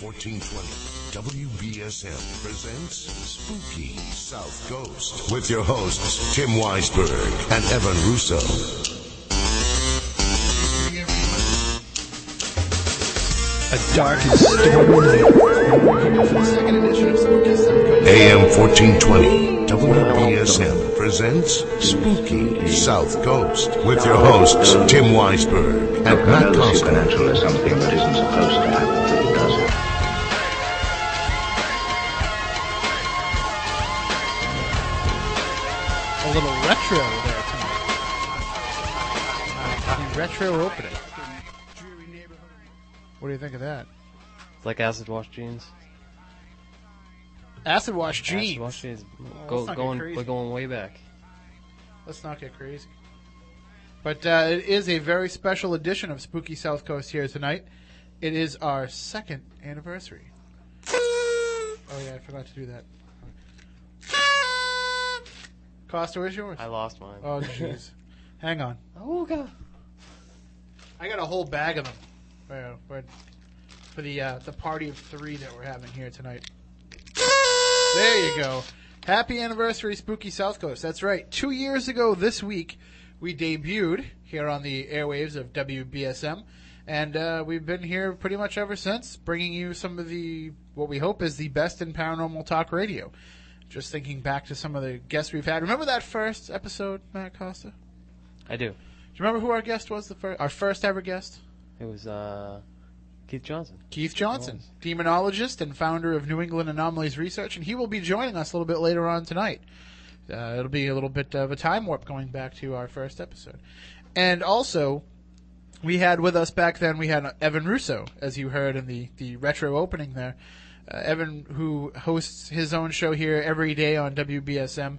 1420 WBSM presents Spooky South Coast with your hosts Tim Weisberg and Evan Russo. A dark and stormy night. AM 1420 WBSM presents Spooky South Coast with your hosts Tim Weisberg and Matt Costa. supernatural is something that isn't supposed to happen, retro there tonight. The retro opening. What do you think of that? It's like acid wash jeans. Acid wash Acid jeans. wash jeans. Go, not going, we're going way back. Let's not get crazy. But uh, it is a very special edition of Spooky South Coast here tonight. It is our second anniversary. Oh yeah, I forgot to do that. Costa, where's yours? I lost mine. Oh jeez. Hang on. oh god. I got a whole bag of them uh, for, for the uh, the party of three that we're having here tonight. There you go. Happy anniversary, Spooky South Coast. That's right. Two years ago this week, we debuted here on the airwaves of WBSM, and uh, we've been here pretty much ever since, bringing you some of the what we hope is the best in paranormal talk radio. Just thinking back to some of the guests we've had. Remember that first episode, Matt Costa? I do. Do you remember who our guest was? The first, our first ever guest. It was uh, Keith Johnson. Keith Johnson, demonologist and founder of New England Anomalies Research, and he will be joining us a little bit later on tonight. Uh, it'll be a little bit of a time warp going back to our first episode. And also, we had with us back then, we had Evan Russo, as you heard in the, the retro opening there. Uh, Evan, who hosts his own show here every day on WBSM.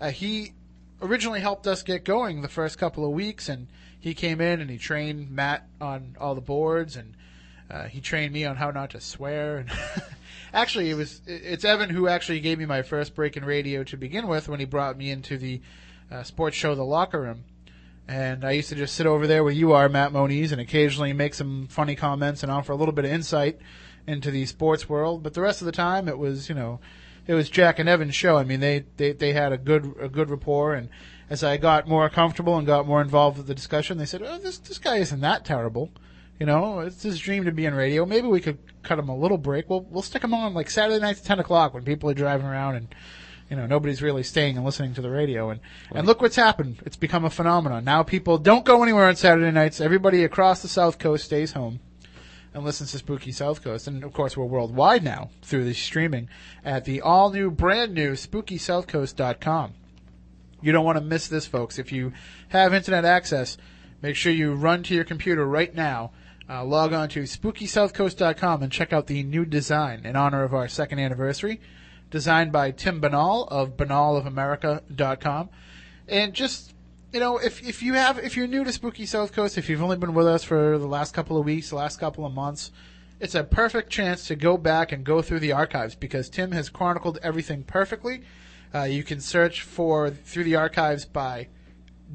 Uh, he originally helped us get going the first couple of weeks, and he came in and he trained Matt on all the boards, and uh, he trained me on how not to swear. And actually, it was it's Evan who actually gave me my first break in radio to begin with when he brought me into the uh, sports show, The Locker Room. And I used to just sit over there where you are, Matt Moniz, and occasionally make some funny comments and offer a little bit of insight into the sports world. But the rest of the time, it was you know, it was Jack and Evan's show. I mean, they they, they had a good a good rapport, and as I got more comfortable and got more involved with the discussion, they said, "Oh, this this guy isn't that terrible." You know, it's his dream to be on radio. Maybe we could cut him a little break. We'll we'll stick him on like Saturday nights at ten o'clock when people are driving around and you know nobody's really staying and listening to the radio. And and look what's happened. It's become a phenomenon. Now people don't go anywhere on Saturday nights. Everybody across the South Coast stays home and listens to Spooky South Coast. And of course, we're worldwide now through the streaming at the all new, brand new SpookySouthCoast.com. You don't want to miss this, folks. If you have internet access, make sure you run to your computer right now. Uh, log on to SpookySouthCoast.com and check out the new design in honor of our second anniversary, designed by Tim Banal of BanalofAmerica.com. And just you know, if if you have if you're new to Spooky South Coast, if you've only been with us for the last couple of weeks, the last couple of months, it's a perfect chance to go back and go through the archives because Tim has chronicled everything perfectly. Uh, you can search for through the archives by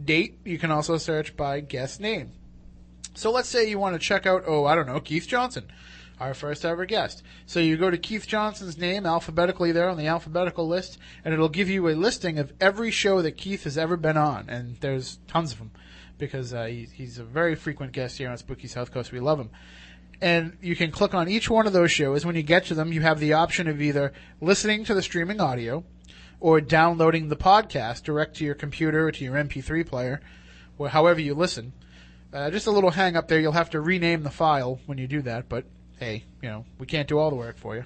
date. You can also search by guest name. So let's say you want to check out, oh, I don't know, Keith Johnson, our first ever guest. So you go to Keith Johnson's name alphabetically there on the alphabetical list, and it'll give you a listing of every show that Keith has ever been on, and there's tons of them because uh, he, he's a very frequent guest here on Spooky South Coast. We love him. And you can click on each one of those shows. When you get to them, you have the option of either listening to the streaming audio or downloading the podcast direct to your computer or to your MP3 player, or however you listen. Uh, just a little hang up there. You'll have to rename the file when you do that, but hey, you know, we can't do all the work for you.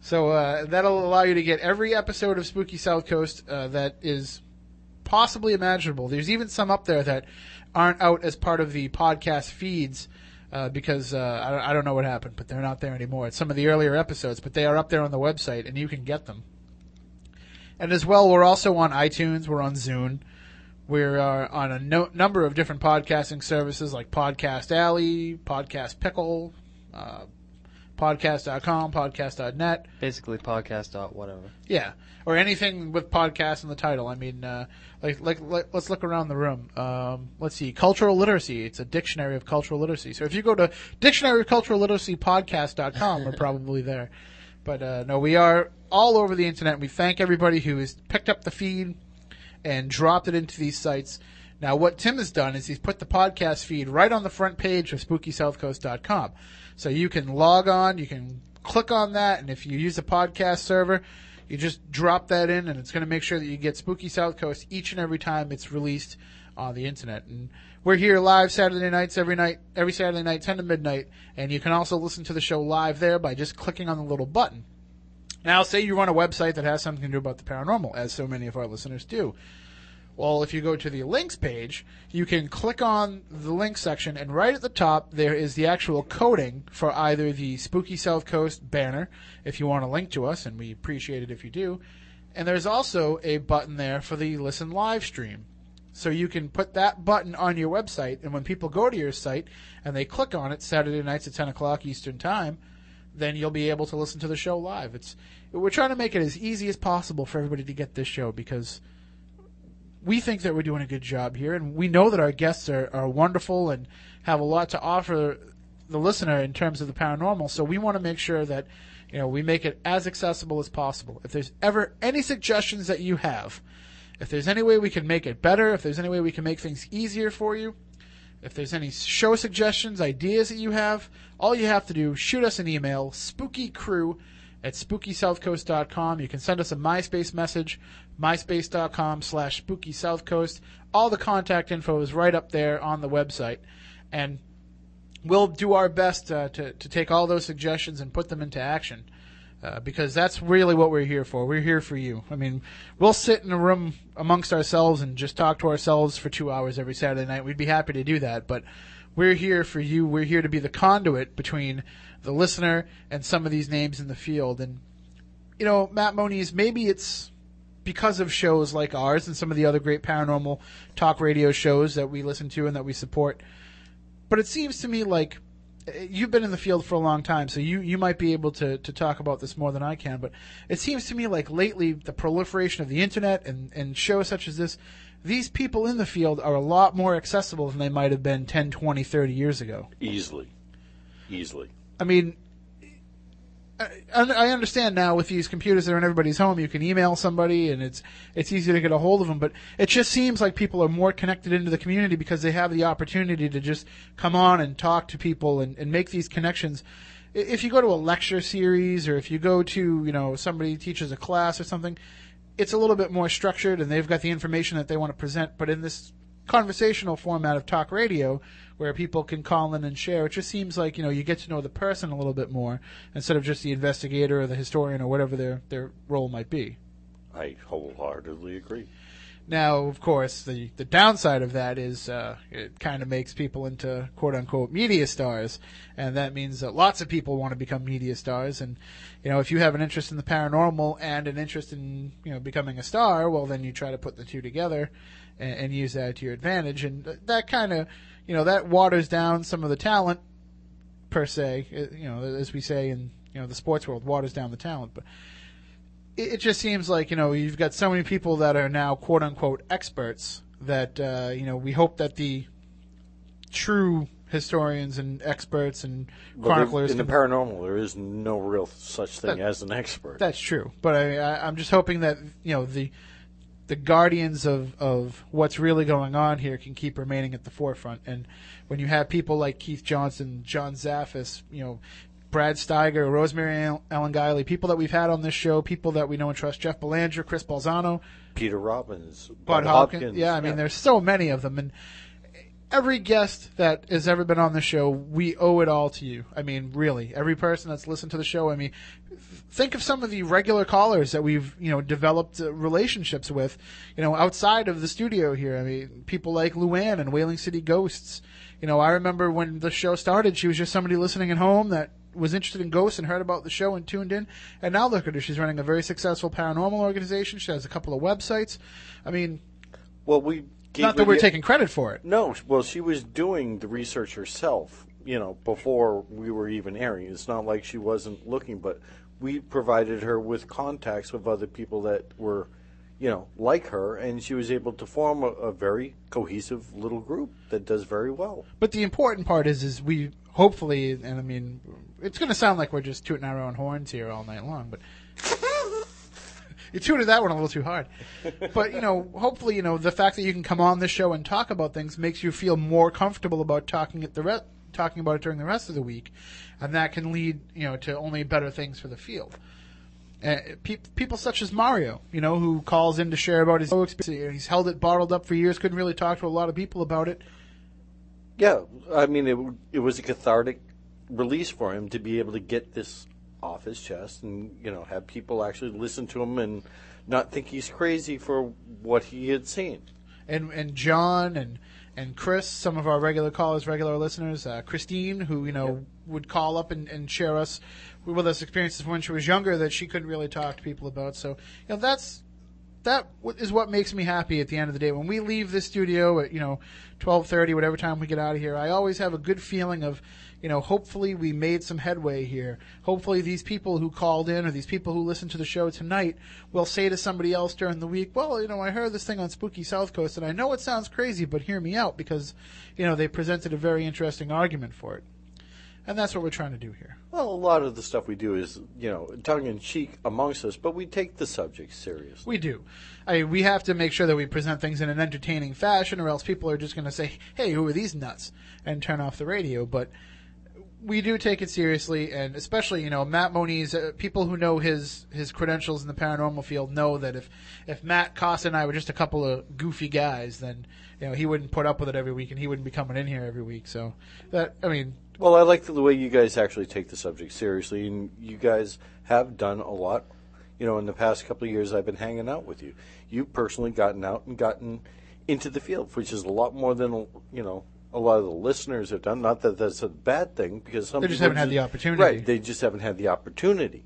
So uh, that'll allow you to get every episode of Spooky South Coast uh, that is possibly imaginable. There's even some up there that aren't out as part of the podcast feeds uh, because uh, I, don't- I don't know what happened, but they're not there anymore. It's some of the earlier episodes, but they are up there on the website, and you can get them. And as well, we're also on iTunes. We're on Zune. We're uh, on a no- number of different podcasting services like Podcast Alley, Podcast Pickle, uh, podcast.com, podcast.net. Basically, podcast dot whatever. Yeah, or anything with podcast in the title. I mean, uh, like, like, like, let's look around the room. Um, let's see, cultural literacy. It's a dictionary of cultural literacy. So if you go to dictionary of cultural literacy podcast.com, we're probably there. But uh, no, we are all over the internet. We thank everybody who has picked up the feed and dropped it into these sites. Now, what Tim has done is he's put the podcast feed right on the front page of SpookySouthCoast.com. So you can log on, you can click on that, and if you use a podcast server, you just drop that in, and it's going to make sure that you get Spooky South Coast each and every time it's released on the internet. And we're here live Saturday nights every night, every Saturday night, 10 to midnight, and you can also listen to the show live there by just clicking on the little button. Now, say you run a website that has something to do about the paranormal, as so many of our listeners do. Well, if you go to the links page, you can click on the link section, and right at the top there is the actual coding for either the Spooky South Coast banner, if you want to link to us, and we appreciate it if you do. And there's also a button there for the listen live stream. So you can put that button on your website, and when people go to your site and they click on it Saturday nights at 10 o'clock Eastern Time, then you'll be able to listen to the show live. It's we're trying to make it as easy as possible for everybody to get this show because we think that we're doing a good job here, and we know that our guests are, are wonderful and have a lot to offer the listener in terms of the paranormal. So we want to make sure that you know we make it as accessible as possible. If there's ever any suggestions that you have, if there's any way we can make it better, if there's any way we can make things easier for you, if there's any show suggestions, ideas that you have, all you have to do shoot us an email, spookycrew at spookysouthcoast.com. You can send us a MySpace message, myspace.com slash spookysouthcoast. All the contact info is right up there on the website. And we'll do our best uh, to, to take all those suggestions and put them into action. Uh, because that's really what we're here for. We're here for you. I mean, we'll sit in a room amongst ourselves and just talk to ourselves for two hours every Saturday night. We'd be happy to do that, but we're here for you. We're here to be the conduit between the listener and some of these names in the field. And, you know, Matt Moniz, maybe it's because of shows like ours and some of the other great paranormal talk radio shows that we listen to and that we support. But it seems to me like eh, you've been in the field for a long time, so you, you might be able to, to talk about this more than I can. But it seems to me like lately the proliferation of the internet and, and shows such as this, these people in the field are a lot more accessible than they might have been 10, 20, 30 years ago. Easily. Easily. I mean, I, understand now with these computers that are in everybody's home, you can email somebody and it's it's easy to get a hold of them. But it just seems like people are more connected into the community because they have the opportunity to just come on and talk to people and, and make these connections. If you go to a lecture series or if you go to you know somebody teaches a class or something, it's a little bit more structured and they've got the information that they want to present. But in this conversational format of talk radio where people can call in and share. It just seems like, you know, you get to know the person a little bit more instead of just the investigator or the historian or whatever their, their role might be. I wholeheartedly agree. Now, of course, the, the downside of that is uh, it kind of makes people into quote unquote media stars, and that means that lots of people want to become media stars. And you know, if you have an interest in the paranormal and an interest in you know becoming a star, well, then you try to put the two together and, and use that to your advantage. And that kind of you know that waters down some of the talent per se. uh, You know, as we say in you know the sports world, waters down the talent, but it, it just seems like you know you've got so many people that are now quote unquote experts that uh, you know we hope that the true historians and experts and chroniclers in the paranormal, there is no real such thing That- as an expert. that's true, but I, I, I'm just hoping that you know the the guardians of, of what's really going on here can keep remaining at the forefront. And when you have people like Keith Johnson, John Zaffis, you know, Brad Steiger, Rosemary Ellen- Guiley, people that we've had on this show, people that we know and trust, Jeff Belanger, Chris Balzano, Peter Robbins, Bud Hopkins. Yeah, I mean, there's so many of them, and every guest that has ever been on the show, we owe it all to you. I mean, really, every person that's listened to the show. I mean, think of some of the regular callers that we've you know developed uh, relationships with, you know, outside of the studio here. I mean, people like Luanne and Whaling City Ghosts. You know, I remember when the show started, she was just somebody listening at home that was interested in ghosts and heard about the show and tuned in. And now look at her; she's running a very successful paranormal organization. She has a couple of websites. I mean, Well, we not that we're taking credit for it. No, well, she was doing the research herself you know, before we were even airing. It's not like she wasn't looking, but we provided her with contacts with other people that were, you know, like her, and she was able to form a, a very cohesive little group that does very well. But the important part is, is we hopefully, and I mean, it's going to sound like we're just tooting our own horns here all night long, but you tooted that one a little too hard. But you know, hopefully, you know, the fact that you can come on this show and talk about things makes you feel more comfortable about talking at the re- talking about it during the rest of the week, and that can lead, you know, to only better things for the field. Uh, pe- people such as Mario, you know, who calls in to share about his experience. He's held it bottled up for years. Couldn't really talk to a lot of people about it. Yeah, I mean, it, it was a cathartic release for him to be able to get this off his chest and, you know, have people actually listen to him and not think he's crazy for what he had seen. and and John and and Chris, some of our regular callers, regular listeners, uh, Christine, who you know would call up and, and share us with us experiences when she was younger that she couldn't really talk to people about. So you know that's that is what makes me happy at the end of the day. When we leave the studio at you know twelve thirty, whatever time we get out of here, I always have a good feeling of you know hopefully we made some headway here. Hopefully these people who called in or these people who listened to the show tonight will say to somebody else during the week, well, you know, I heard this thing on Spooky South Coast, and I know it sounds crazy, but hear me out because you know they presented a very interesting argument for it. And that's what we're trying to do here. Well, a lot of the stuff we do is, you know, tongue in cheek amongst us, but we take the subject seriously. We do. I we have to make sure that we present things in an entertaining fashion, or else people are just going to say, "Hey, who are these nuts?" and turn off the radio. But we do take it seriously, and especially you know Matt Moniz. Uh, people who know his his credentials in the paranormal field know that if if Matt Costa and I were just a couple of goofy guys, then you know he wouldn't put up with it every week, and he wouldn't be coming in here every week. So that I mean, Well, I like the way you guys actually take the subject seriously, and you guys have done a lot. You know, in the past couple of years, I've been hanging out with you. You've personally gotten out and gotten into the field, which is a lot more than you know a lot of the listeners have done. Not that that's a bad thing, because some They just haven't had the opportunity. Right? They just haven't had the opportunity.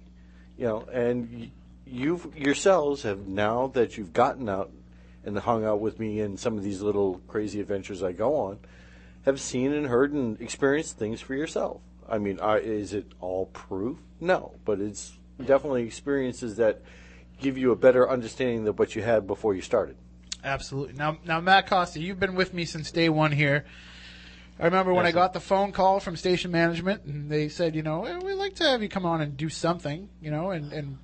You know, and you've yourselves have now that you've gotten out and hung out with me in some of these little crazy adventures I go on have seen and heard and experienced things for yourself. I mean, I, is it all proof? No, but it's definitely experiences that give you a better understanding of what you had before you started. Absolutely. Now, now, Matt Costa, you've been with me since day one here. I remember when I got the phone call from station management, and they said, you know, "Eh, we'd like to have you come on and do something, you know, and and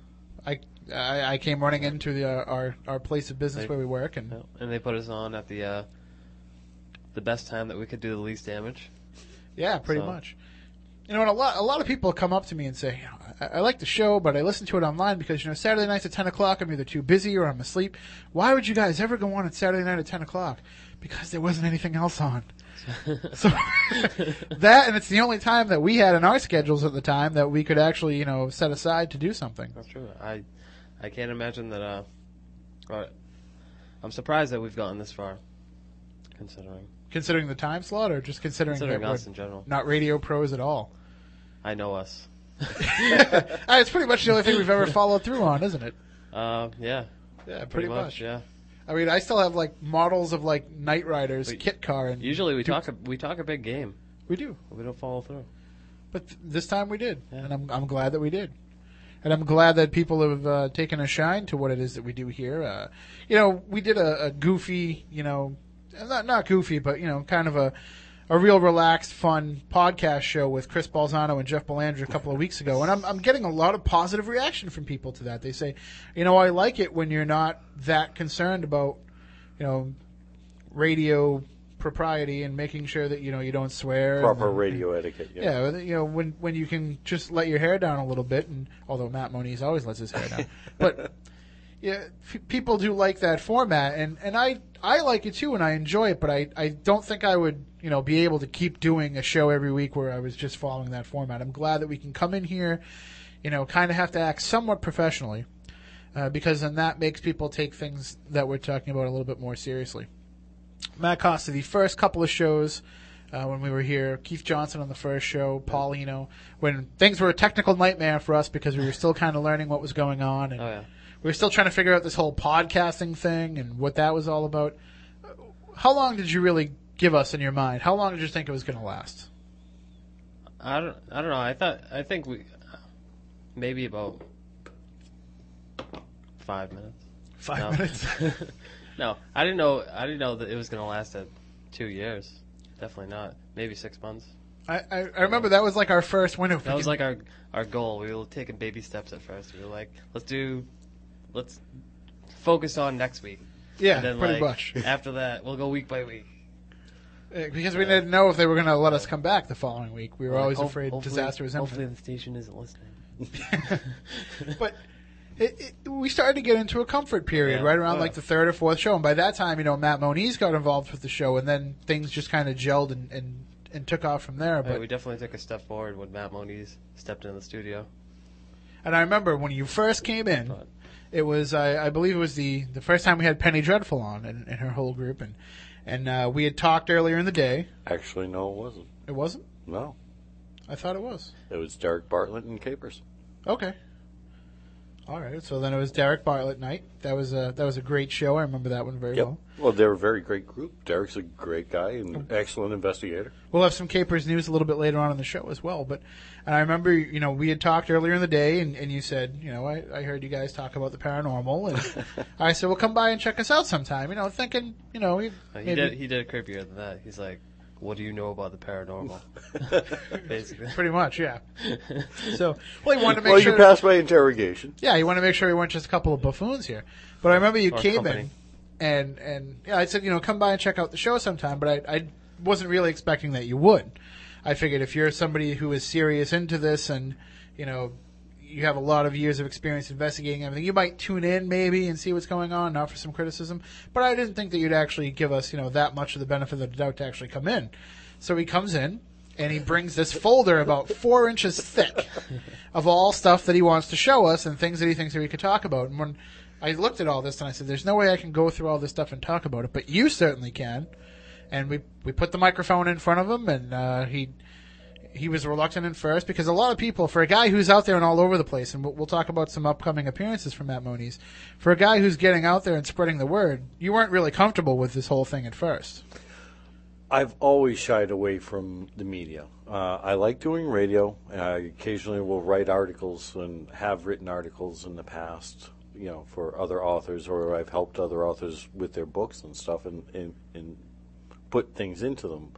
I I, I came running into the uh, our our place of business They- where we work, and And they put us on at the uh, the best time that we could do the least damage. yeah, pretty So- much. You know, and a lot a lot of people come up to me and say, you know, I, I like the show, but I listen to it online because you know Saturday nights at ten o'clock I'm either too busy or I'm asleep. Why would you guys ever go on at Saturday night at ten o'clock? Because there wasn't anything else on. so that and it's the only time that we had in our schedules at the time that we could actually you know set aside to do something. That's true. I I can't imagine that. Uh, I'm surprised that we've gotten this far, considering Considering the time slot, or just considering, considering that us we're in general. not radio pros at all. I know us. Uh, it's pretty much the only thing we've ever followed through on, isn't it? Uh, yeah, Yeah, pretty, much, Yeah. I mean, I still have like models of like Knight Riders kit car, and Usually we talk a, we talk a big game. We do, but We don't follow through. but th- this time we did, Yeah. and I'm I'm glad that we did, and I'm glad that people have uh, taken a shine to what it is that we do here. Uh, you know, we did a, a goofy, you know, not not goofy, but you know, kind of a a real relaxed, fun podcast show with Chris Balzano and Jeff Belanger a couple of weeks ago, and I'm I'm getting a lot of positive reaction from people to that. They say, you know, I like it when you're not that concerned about, you know, radio propriety and making sure that you know you don't swear. Proper then- radio etiquette. Yeah. yeah, you know when when you can just let your hair down a little bit, and although Matt Moniz always lets his hair down, but yeah, f- people do like that format, and and I I like it too, and I enjoy it, but I I don't think I would you know be able to keep doing a show every week where I was just following that format. I'm glad that we can come in here, you know, kind of have to act somewhat professionally, uh, because then that makes people take things that we're talking about a little bit more seriously. Matt Costa, the first couple of shows uh, when we were here, Keith Johnson on the first show, Paulino, when things were a technical nightmare for us because we were still kind of learning what was going on, and Oh yeah. We were still trying to figure out this whole podcasting thing and what that was all about. How long did you really give us in your mind? How long did you think it was going to last? I don't. I don't know. I thought. I think we maybe about five minutes. Five No. minutes. no, I didn't know. I didn't know that it was going to last at two years. Definitely not. Maybe six months. I, I, I remember that was like our first window. That was like our our goal. We were taking baby steps at first. We were like, let's do, let's focus on next week. yeah, and then pretty like, much. After that, we'll go week by week. Uh, Because we didn't know if they were going to let us come back the following week. We were Like, always hope- afraid hopefully- disaster was Hopefully, imminent. the station isn't listening. but it, it, we started to get into a comfort period Yeah. right around like the third or fourth show, and by that time, you know, Matt Moniz got involved with the show, and then things just kind of gelled and, and, and took off from there. Yeah, But we definitely took a step forward when Matt Moniz stepped into the studio. and I remember when you first came in, But it was I, I believe it was the the first time we had Penny Dreadful on and, and her whole group, and and uh, we had talked earlier in the day. Actually, no, it wasn't. It wasn't. No, I thought it was. it was Derek Bartlett and Capers. Okay. All right. So then it was Derek Bartlett night. That was a that was a great show. I remember that one very Yep. well. Well, they're a very great group. Derek's a great guy and excellent investigator. We'll have some Capers news a little bit later on in the show as well. But and I remember, you know, we had talked earlier in the day, and, and you said, you know, I, I heard you guys talk about the paranormal, and I said, well, come by and check us out sometime. You know, thinking, you know, he, he maybe did. He did it creepier than that. He's like, "What do you know about the paranormal?" Basically. pretty much, yeah. So, well, he wanted to make well, sure. you passed my interrogation. Yeah, you want to make sure we weren't just a couple of buffoons here. But I remember you Or came company. in, and and yeah, I said, you know, come by and check out the show sometime. But I I wasn't really expecting that you would. I figured if you're somebody who is serious into this, and you know, you have a lot of years of experience investigating everything, you might tune in maybe and see what's going on, not for some criticism. But I didn't think that you'd actually give us, you know, that much of the benefit of the doubt to actually come in. So he comes in. And he brings this folder about four inches thick of all stuff that he wants to show us and things that he thinks that we could talk about. And when I looked at all this and I said, "There's no way I can go through all this stuff and talk about it, but you certainly can." And we we put the microphone in front of him, and uh, he he was reluctant at first because a lot of people, for a guy who's out there and all over the place, and we'll, we'll talk about some upcoming appearances from Matt Moniz, for a guy who's getting out there and spreading the word, you weren't really comfortable with this whole thing at first. I've always shied away from the media. Uh, I like doing radio. I occasionally will write articles and have written articles in the past, you know, for other authors, or I've helped other authors with their books and stuff, and and, and put things into them.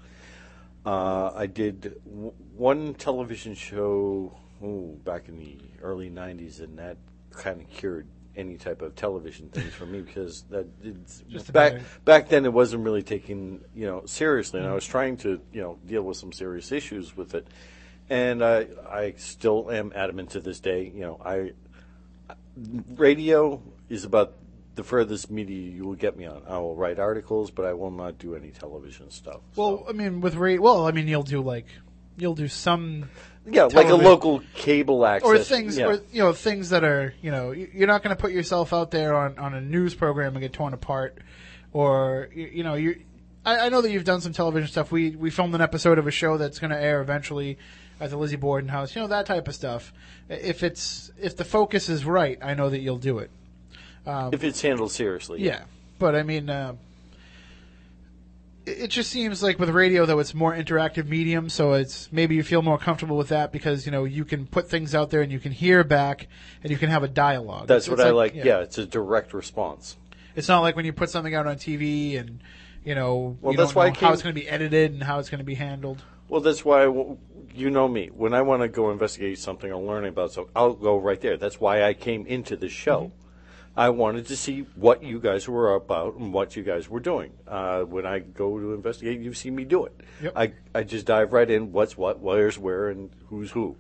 Uh, I did w- one television show ooh, back in the early '90s, and that kind of cured any type of television things for me because that back back then it wasn't really taken you know seriously, and I was trying to you know deal with some serious issues with it, and I I still am adamant to this day. You know, I radio is about the furthest media you will get me on. I will write articles, but I will not do any television stuff. Well, I mean, with radio, well, I mean, you'll do like you'll do some yeah, like a local cable access or things yeah. or you know things that are you know you're not going to put yourself out there on, on a news program and get torn apart or you, you know you I, I know that you've done some television stuff we we filmed an episode of a show that's going to air eventually at the Lizzie Borden house you know that type of stuff if it's if the focus is right I know that you'll do it if it's handled seriously. yeah but I mean uh, it it just seems like with radio though it's more interactive medium so it's maybe you feel more comfortable with that because you know you can put things out there and you can hear back and you can have a dialogue That's It's- what it's I like. Yeah. it's a direct response. it's not like when you put something out on TV and you know Well, you that's don't why know I how it's going to be edited and how it's going to be handled Well, that's why w you know me. When I want to go investigate something or learn about something, I'll go right there. That's why I came into the show. Mm-hmm. I wanted to see what you guys were about and what you guys were doing. Uh, when I go to investigate, you see me do it. Yep. I, I just dive right in. What's what, where's where, and who's who.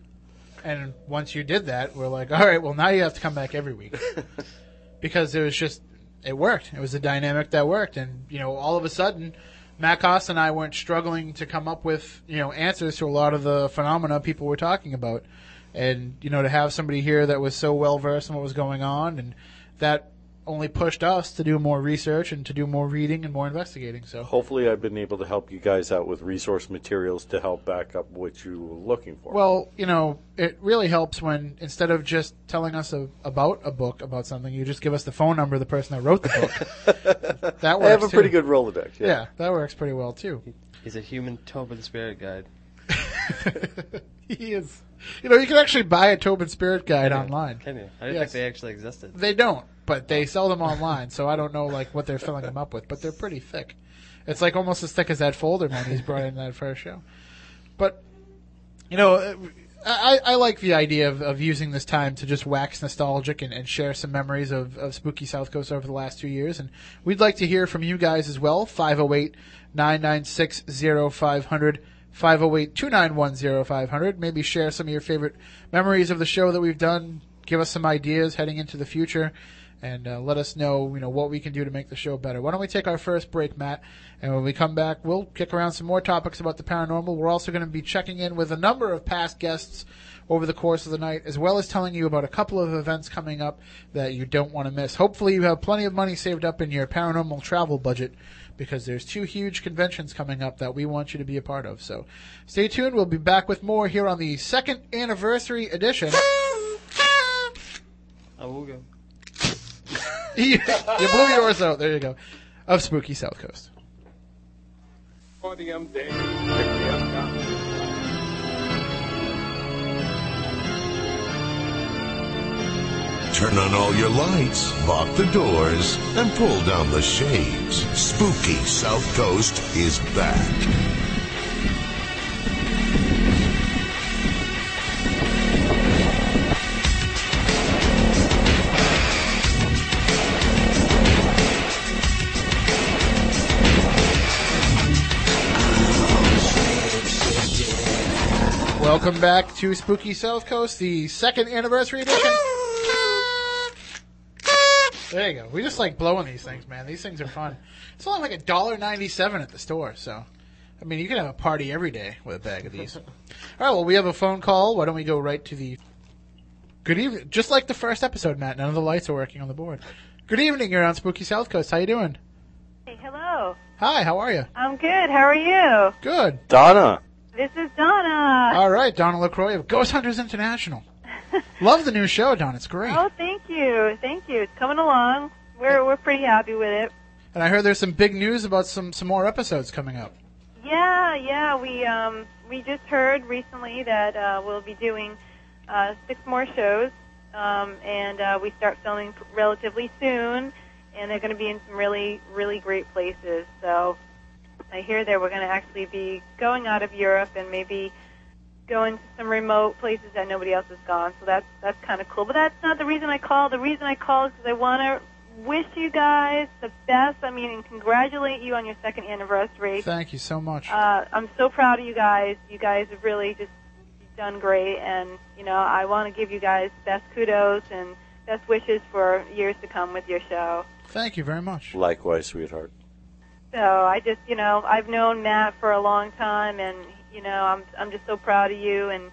and once you did that we're like all right well now you have to come back every week because it was just it worked it was a dynamic that worked and you know all of a sudden Matt Cost and I weren't struggling to come up with you know answers to a lot of the phenomena people were talking about. And you know to have somebody here that was so well versed in what was going on and that only pushed us to do more research and to do more reading and more investigating so Hopefully, I've been able to help you guys out with resource materials to help back up what you were looking for. Well, you know, it really helps when instead of just telling us a, about a book about something, you just give us the phone number of the person that wrote the book. that works. I have a too. pretty good Rolodex. Yeah. that works pretty well too. He's a human Tobin spirit guide. he is. You know, you can actually buy a Tobin Spirit Guide online. Can you? I didn't Yes. think they actually existed. They don't, but they sell them online, so I don't know like what they're filling them up with, but they're pretty thick. It's like almost as thick as that folder man he's brought in that first show. But you know, I, I like the idea of, of using this time to just wax nostalgic and, and share some memories of, of Spooky South Coast over the last two years. And we'd like to hear from you guys as well. 508 996 0500. 508-291-0500. Maybe share some of your favorite memories of the show that we've done. Give us some ideas heading into the future, and uh, let us know, you know, what we can do to make the show better. Why don't we take our first break, Matt? And when we come back, we'll kick around some more topics about the paranormal. We're also going to be checking in with a number of past guests over the course of the night, as well as telling you about a couple of events coming up that you don't want to miss. Hopefully, you have plenty of money saved up in your paranormal travel budget because there's two huge conventions coming up that we want you to be a part of. So stay tuned. We'll be back with more here on the second anniversary edition. We'll go. you, you blew yours out. There you go. Of Spooky South Coast. Podium day, Podium down. Turn on all your lights, lock the doors, and pull down the shades. Spooky South Coast is back. Welcome back to Spooky South Coast, the second anniversary edition. There you go. We just like blowing these things, man. These things are fun. It's only like a dollar ninety-seven at the store, so I mean, you can have a party every day with a bag of these. All right. Well, we have a phone call. Why don't we go right to the good evening? Just like the first episode, Matt. None of the lights are working on the board. Good evening. You're on Spooky South Coast. How you doing? Hey, hello. Hi. How are you? I'm good. How are you? Good. Donna. This is Donna. All right. Donna LaCroix of Ghost Hunters International. Love the new show, Don. It's great. Oh, thank you. Thank you. It's coming along. We're we're pretty happy with it. And I heard there's some big news about some some more episodes coming up. Yeah, yeah. We um we just heard recently that uh, we'll be doing uh, six more shows, um, and uh, we start filming relatively soon, and they're going to be in some really really great places. So I hear that we're going to actually be going out of Europe and maybe going to some remote places that nobody else has gone. So that's that's kind of cool. But that's not the reason I called. The reason I called is because I want to wish you guys the best. I mean, and congratulate you on your second anniversary. Thank you so much. Uh, I'm so proud of you guys. You guys have really just done great, and you know I want to give you guys best kudos and best wishes for years to come with your show. Thank you very much. Likewise, sweetheart. So I just, you know, I've known Matt for a long time, and you know, I'm I'm just so proud of you, and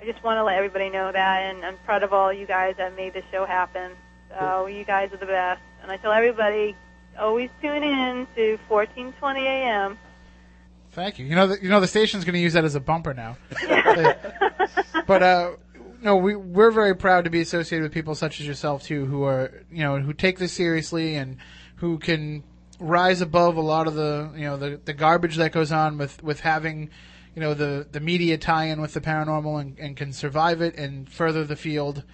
I just want to let everybody know that, and I'm proud of all you guys that made this show happen. So you guys are the best, and I tell everybody, always tune in to 14:20 a.m. Thank you. You know, the, you know the station's going to use that as a bumper now. but uh, no, we we're very proud to be associated with people such as yourself too, who are you know who take this seriously and who can rise above a lot of the you know the the garbage that goes on with with having you know the the media tie-in with the paranormal and, and can survive it and further the field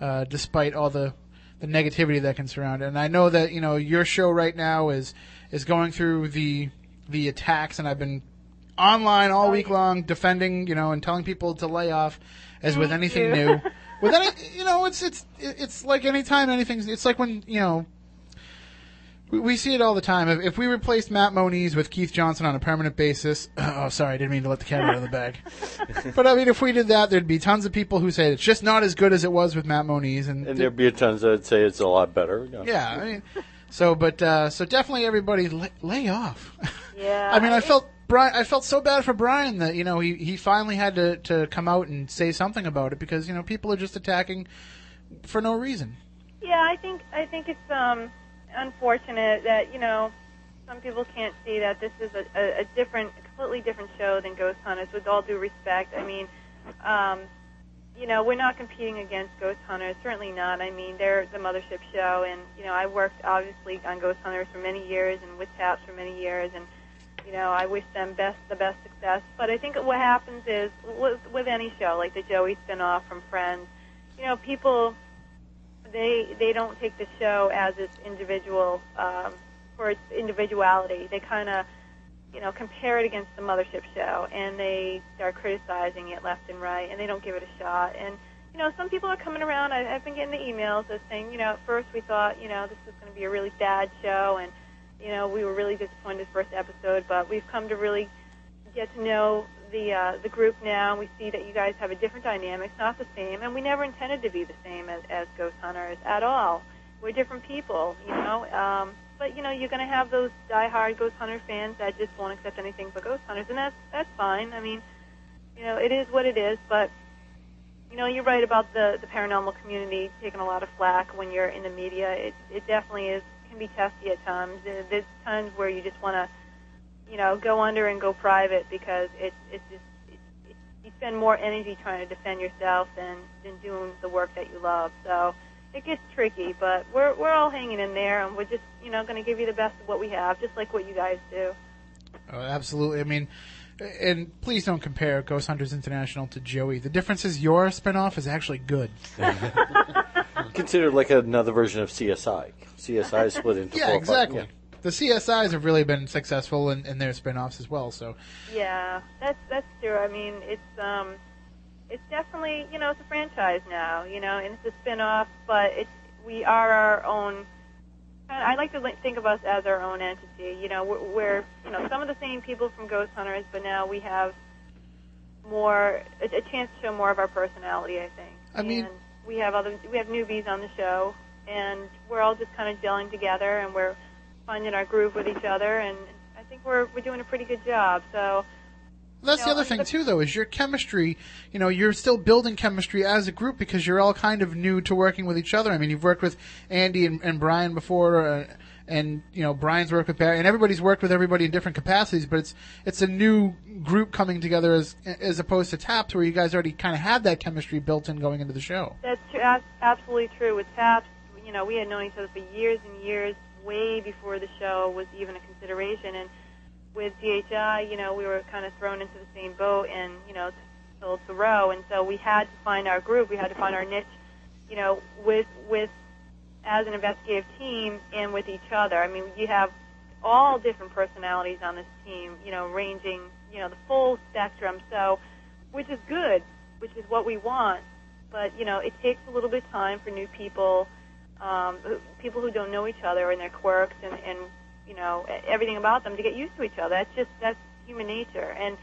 uh, despite all the the negativity that can surround it. And I know that you know your show right now is is going through the the attacks, and I've been online all week long defending you know and telling people to lay off, as with anything you. new. With any, you know, it's it's it's like anytime anything's. It's like when you know. We, we see it all the time. If, if we replaced Matt Moniz with Keith Johnson on a permanent basis, oh, sorry, I didn't mean to let the cat out of the bag. but I mean, if we did that, there'd be tons of people who say it's just not as good as it was with Matt Moniz, and, And there'd be tons that'd say it's a lot better. you know. yeah, I mean, so but uh, so definitely everybody lay, lay off. Yeah. I mean, I felt Brian. I felt so bad for Brian that you know he he finally had to to come out and say something about it because you know people are just attacking for no reason. Yeah, I think I think it's um, unfortunate that you know some people can't see that this is a, a, a different, completely different show than Ghost Hunters. With all due respect, I mean, um, you know, we're not competing against Ghost Hunters. Certainly not. I mean, they're the mothership show, and you know, I worked obviously on Ghost Hunters for many years and with Taps for many years, and you know, I wish them best the best success. But I think what happens is with, with any show, like the Joey spinoff from Friends, you know, people they they don't take the show as its individual um, for its individuality. They kind of you know compare it against the mothership show, and they start criticizing it left and right, and they don't give it a shot. And you know, some people are coming around. I, I've been getting the emails that saying, you know, at first we thought, you know, this was going to be a really bad show, and you know, we were really disappointed first episode, but we've come to really get to know the uh, the group now. We see that you guys have a different dynamic, not the same, and we never intended to be the same as, as Ghost Hunters at all. We're different people, you know. Um, but you know, you're going to have those die-hard Ghost Hunter fans that just won't accept anything but Ghost Hunters, and that's that's fine. I mean, you know, it is what it is. But you know, you're right about the the paranormal community taking a lot of flack when you're in the media. It it definitely is can be testy at times. There's times where you just want to you know, go under and go private because it's it's just it, it, you spend more energy trying to defend yourself than than doing the work that you love. So it gets tricky, but we're we're all hanging in there, and we're just you know going to give you the best of what we have, just like what you guys do. Oh, absolutely. I mean, and please don't compare Ghost Hunters International to Joey. The difference is your spinoff is actually good. Considered like another version of CSI. CSI is split into Yeah, four exactly. parts. The CSIs have really been successful in, in their spin-offs as well. So Yeah, that's that's true. I mean, it's um, it's definitely you know it's a franchise now, you know, and it's a spin-off, but it's we are our own. I like to think of us as our own entity. You know, we're, we're you know some of the same people from Ghost Hunters, but now we have more a, a chance to show more of our personality. I think. I mean- and we have other we have newbies on the show, and we're all just kind of gelling together, and we're finding our groove with each other, and I think we're we're doing a pretty good job. So. that's You the other thing the- too, though, is your chemistry. You know, you're still building chemistry as a group because you're all kind of new to working with each other. I mean, you've worked with Andy and, and Brian before. Uh, and you know Brian's worked with Barry, and everybody's worked with everybody in different capacities. But it's it's a new group coming together as as opposed to Taps, where you guys already kind of had that chemistry built in going into the show. That's true, ab- absolutely true. With Taps, you know, we had known each other for years and years, way before the show was even a consideration. And with GHI, you know, we were kind of thrown into the same boat and, you know, told to row. And so we had to find our group. We had to find our niche, you know, with with as an investigative team and with each other. I mean, you have all different personalities on this team, you know, ranging, you know, the full spectrum. So, which is good, which is what we want. But you know, it takes a little bit of time for new people, um, who, people who don't know each other and their quirks and, and you know everything about them to get used to each other. That's just that's human nature. And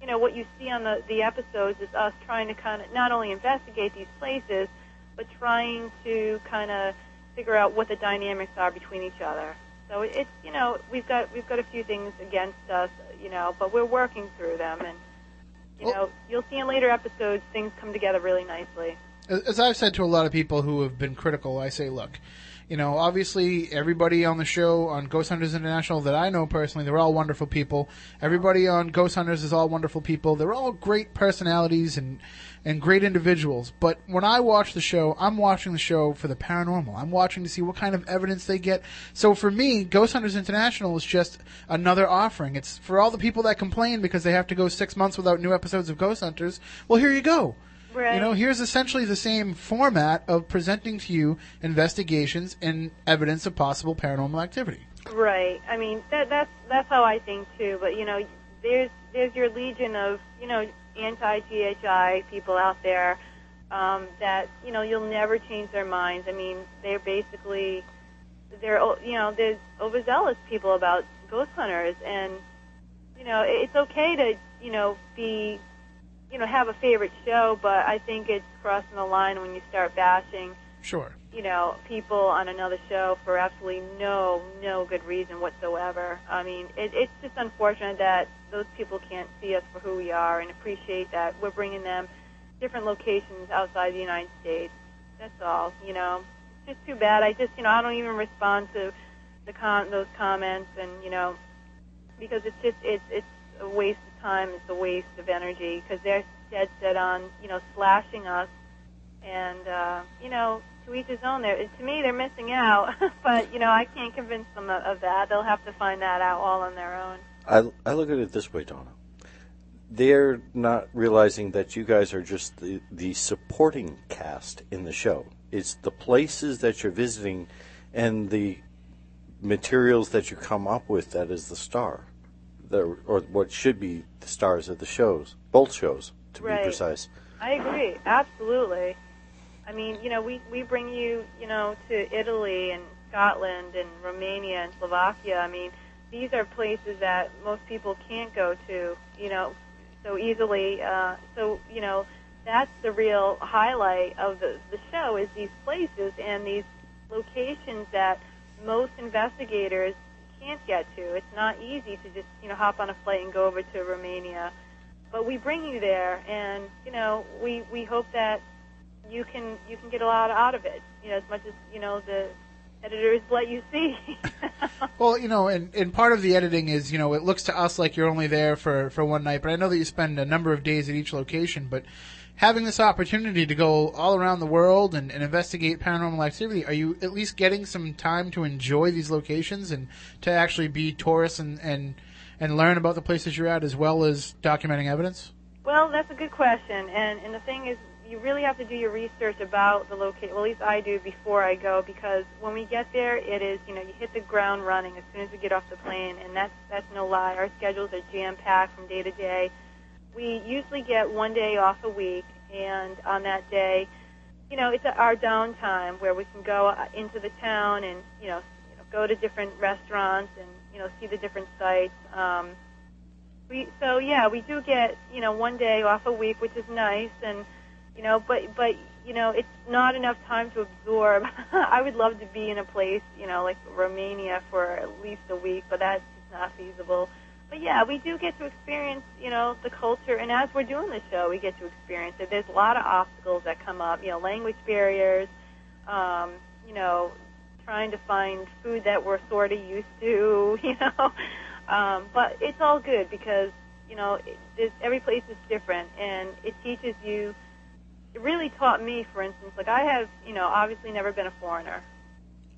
you know what you see on the the episodes is us trying to kind of not only investigate these places, but trying to kind of figure out what the dynamics are between each other. So it- it's you know we've got we've got a few things against us, you know, but we're working through them, and you Well- know you'll see in later episodes things come together really nicely. As I've said to a lot of people who have been critical, I say, look, you know, obviously everybody on the show on Ghost Hunters International that I know personally, they're all wonderful people. Everybody on Ghost Hunters is all wonderful people. They're all great personalities and and great individuals. But when I watch the show, I'm watching the show for the paranormal. I'm watching to see what kind of evidence they get. So for me, Ghost Hunters International is just another offering. It's for all the people that complain because they have to go six months without new episodes of Ghost Hunters. Well, here you go. Right. You know, here's essentially the same format of presenting to you investigations and evidence of possible paranormal activity. Right. I mean, that, that's that's how I think too. But you know, there's there's your legion of you know anti-GHI people out there um, that you know you'll never change their minds. I mean, they're basically they're you know there's overzealous people about ghost hunters, and you know it's okay to you know be you know have a favorite show, but I think it's crossing the line when you start bashing Sure. you know, people on another show for absolutely no, no good reason whatsoever. I mean, it, it's just unfortunate that those people can't see us for who we are and appreciate that we're bringing them different locations outside the United States. That's all, you know. It's just too bad. I just, you know, I don't even respond to the com- those comments and, you know, because it's just, it's, it's a waste of time. It's a waste of energy because they're dead set on, you know, slashing us and uh, you know, to each his own. There, to me, they're missing out. but you know, I can't convince them of that. They'll have to find that out all on their own. I, I look at it this way, Donna. They're not realizing that you guys are just the, the supporting cast in the show. It's the places that you're visiting and the materials that you come up with that is the star, the, or what should be the stars of the shows, both shows, to Right. be precise. I agree, absolutely. I mean, you know, we we bring you, you know, to Italy and Scotland and Romania and Slovakia. I mean, these are places that most people can't go to, you know, so easily. Uh, so, you know, that's the real highlight of the the show is these places and these locations that most investigators can't get to. It's not easy to just, you know, hop on a flight and go over to Romania but we bring you there and you know we we hope that you can you can get a lot out of it you know as much as you know the editors let you see Well, you know, and, and part of the editing is, you know, it looks to us like you're only there for, for one night, but I know that you spend a number of days at each location, but having this opportunity to go all around the world and, and investigate paranormal activity, are you at least getting some time to enjoy these locations and to actually be tourists and, and, and learn about the places you're at as well as documenting evidence? well that's a good question. And and the thing is you really have to do your research about the location well at least i do before i go because when we get there it is you know you hit the ground running as soon as we get off the plane and that's that's no lie. Our schedules are jam packed from day to day we usually get one day off a week, and on that day, you know, it's our downtime where we can go uh, into the town and you know, you know go to different restaurants and you know see the different sites. Um, we so yeah, we do get you know one day off a week, which is nice, and you know, but but you know, it's not enough time to absorb. I would love to be in a place, you know, like Romania for at least a week, but that's just not feasible. But yeah, we do get to experience, you know, the culture, and as we're doing the show, we get to experience it. There's a lot of obstacles that come up, you know, language barriers, um, you know, trying to find food that we're sort of used to, you know. Um, but it's all good because, you know, it, every place is different, and it teaches you. It really taught me, for instance, like I have, you know, obviously never been a foreigner.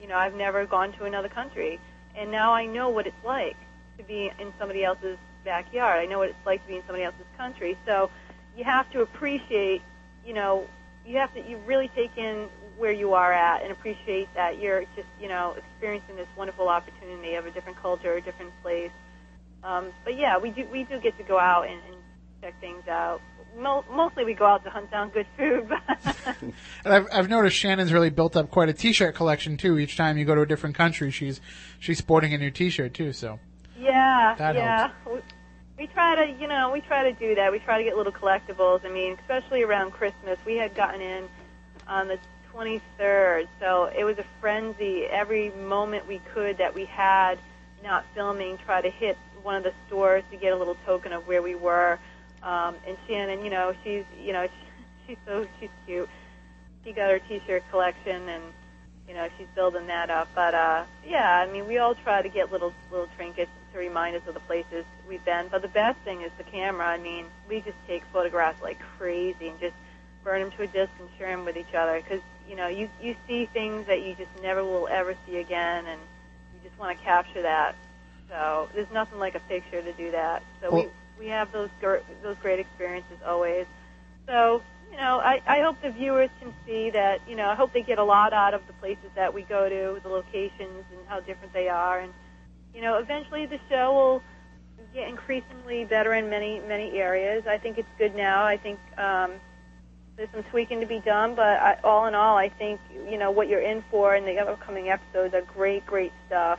You know, I've never gone to another country, and now I know what it's like to be in somebody else's backyard. I know what it's like to be in somebody else's country. So you have to appreciate, you know, you have to you really take in where you are at and appreciate that you're just, you know, experiencing this wonderful opportunity of a different culture, a different place. Um, but yeah, we do we do get to go out and, and check things out. Mo- mostly we go out to hunt down good food. And I've, I've noticed Shannon's really built up quite a T-shirt collection too. Each time you go to a different country, she's she's sporting a new T-shirt too. So Yeah, That yeah. We, we try to, you know, we try to do that. We try to get little collectibles. I mean, especially around Christmas, we had gotten in on the 23rd, so it was a frenzy. Every moment we could that we had not filming, try to hit one of the stores to get a little token of where we were. Um, and Shannon, you know, she's, you know, she's so she's cute. She got her T-shirt collection and you know she's building that up. But uh, yeah, I mean we all try to get little little trinkets to remind us of the places we've been. But the best thing is the camera. I mean we just take photographs like crazy and just burn them to a disc and share them with each other because you know you you see things that you just never will ever see again, and you just want to capture that. So there's nothing like a picture to do that. So Well- we we have those gr- those great experiences always. So you know, I, I hope the viewers can see that, you know, I hope they get a lot out of the places that we go to, the locations and how different they are. And, you know, eventually the show will get increasingly better in many, many areas. I think it's good now. I think um, there's some tweaking to be done, but I, all in all, I think, you know, what you're in for in the upcoming episodes are great, great stuff.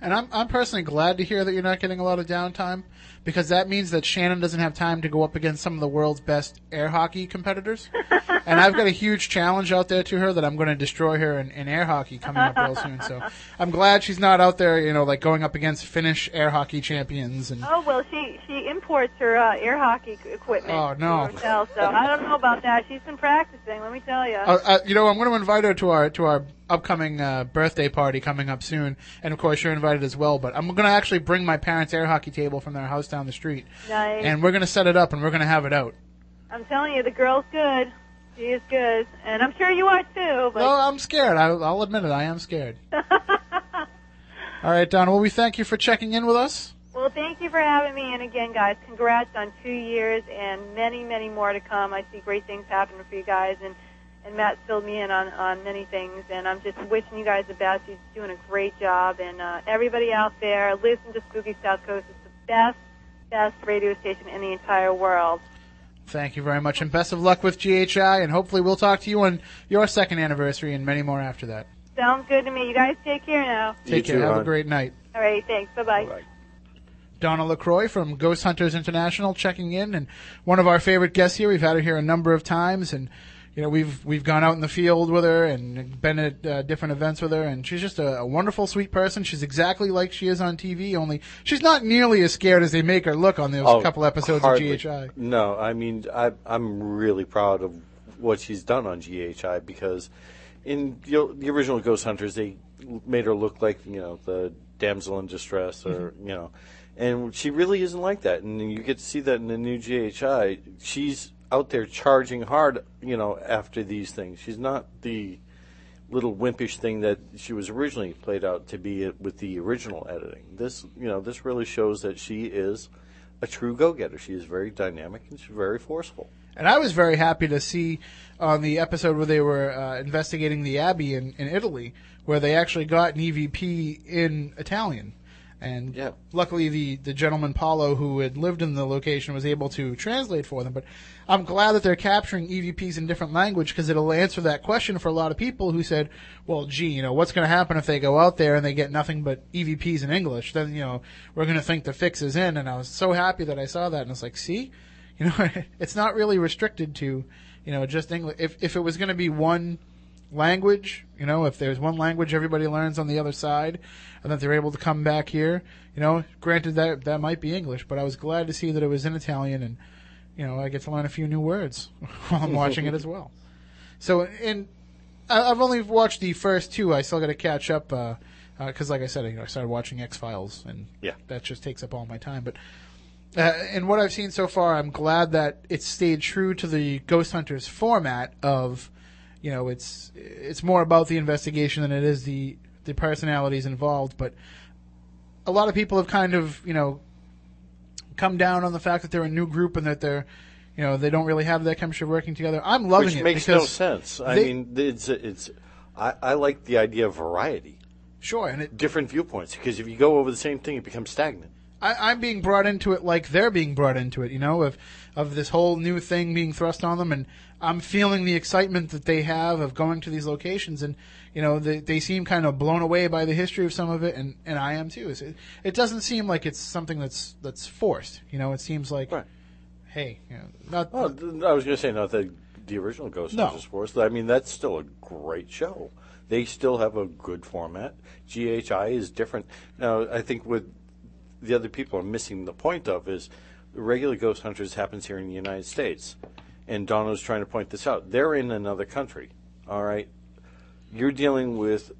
And I'm I'm personally glad to hear that you're not getting a lot of downtime because that means that Shannon doesn't have time to go up against some of the world's best air hockey competitors. and I've got a huge challenge out there to her that I'm going to destroy her in, in air hockey coming up real soon. So I'm glad she's not out there, you know, like going up against Finnish air hockey champions and Oh well, she she imports her uh, air hockey equipment. Oh, no. herself, so I don't know about that. She's been practicing. Let me tell you. Uh, uh, you know, I'm going to invite her to our to our upcoming uh, birthday party coming up soon, and of course you're invited as well. But I'm going to actually bring my parents' air hockey table from their house down the street, nice. and we're going to set it up and we're going to have it out. I'm telling you, the girl's good. She is good, and I'm sure you are too. But Well, I'm scared. I, I'll admit it. I am scared. All right, Don. Well, we thank you for checking in with us. well, thank you for having me. And again, guys, congrats on two years and many, many more to come. I see great things happening for you guys, and and Matt filled me in on on many things. And I'm just wishing you guys the best. You're doing a great job, and uh, everybody out there, listen to Spooky South Coast. It's the best, best radio station in the entire world. Thank you very much, and best of luck with GHI. And hopefully, we'll talk to you on your second anniversary and many more after that. Sounds good to me. You guys take care now. You Take care. too, Have a great night. All right, thanks. Bye bye. Donna LaCroix from Ghost Hunters International checking in and one of our favorite guests here. We've had her here a number of times and you know, we've we've gone out in the field with her and been at uh, different events with her, and she's just a, a wonderful, sweet person. She's exactly like she is on TV, only she's not nearly as scared as they make her look on those Oh, couple episodes hardly. of GHI. No, I mean I, I'm really proud of what she's done on GHI because in the, the original Ghost Hunters they made her look like you know the damsel in distress or Mm-hmm. you know, and she really isn't like that. And you get to see that in the new GHI. She's out there charging hard, you know, after these things. She's not the little wimpish thing that she was originally played out to be with the original editing. This, you know, this really shows that she is a true go-getter. She is very dynamic and she's very forceful. And I was very happy to see on the episode where they were uh, investigating the Abbey in, in Italy, where they actually got an EVP in Italian. And Yeah. luckily, the, the gentleman Paulo who had lived in the location was able to translate for them. But I'm glad that they're capturing EVPs in different language because it'll answer that question for a lot of people who said, "Well, gee, you know, what's going to happen if they go out there and they get nothing but EVPs in English? Then you know, we're going to think the fix is in." And I was so happy that I saw that, and it's like, see, you know, it's not really restricted to, you know, just English. If if it was going to be one language, you know, if there's one language everybody learns on the other side, and that they're able to come back here, you know, granted that that might be English, but I was glad to see that it was in Italian, and you know, I get to learn a few new words while I'm watching it as well. So, and I've only watched the first two. I still got to catch up because, like I said, you know, I started watching X Files, and Yeah. that just takes up all my time. But uh, in what I've seen so far, I'm glad that it stayed true to the Ghost Hunters format of, you know, it's it's more about the investigation than it is the the personalities involved. But a lot of people have kind of, you know, come down on the fact that they're a new group and that they're, you know, they don't really have that chemistry working together. I'm loving it. Which it makes no sense. I they- mean, it's it's. I, I like the idea of variety, Sure, and it, different viewpoints. Because if you go over the same thing, it becomes stagnant. I, I'm being brought into it like they're being brought into it, you know, of of this whole new thing being thrust on them, and I'm feeling the excitement that they have of going to these locations, and you know, they they seem kind of blown away by the history of some of it, and and I am too. It, it doesn't seem like it's something that's that's forced, you know. It seems like, Right. hey, you know, not oh, Well, th- I was going to say not that the original Ghost No. Hunters Force. I mean, that's still a great show. They still have a good format. GHI is different. Now, I think what the other people are missing the point of is regular Ghost Hunters happens here in the United States, and Donna's trying to point this out. They're in another country. All right, you're dealing with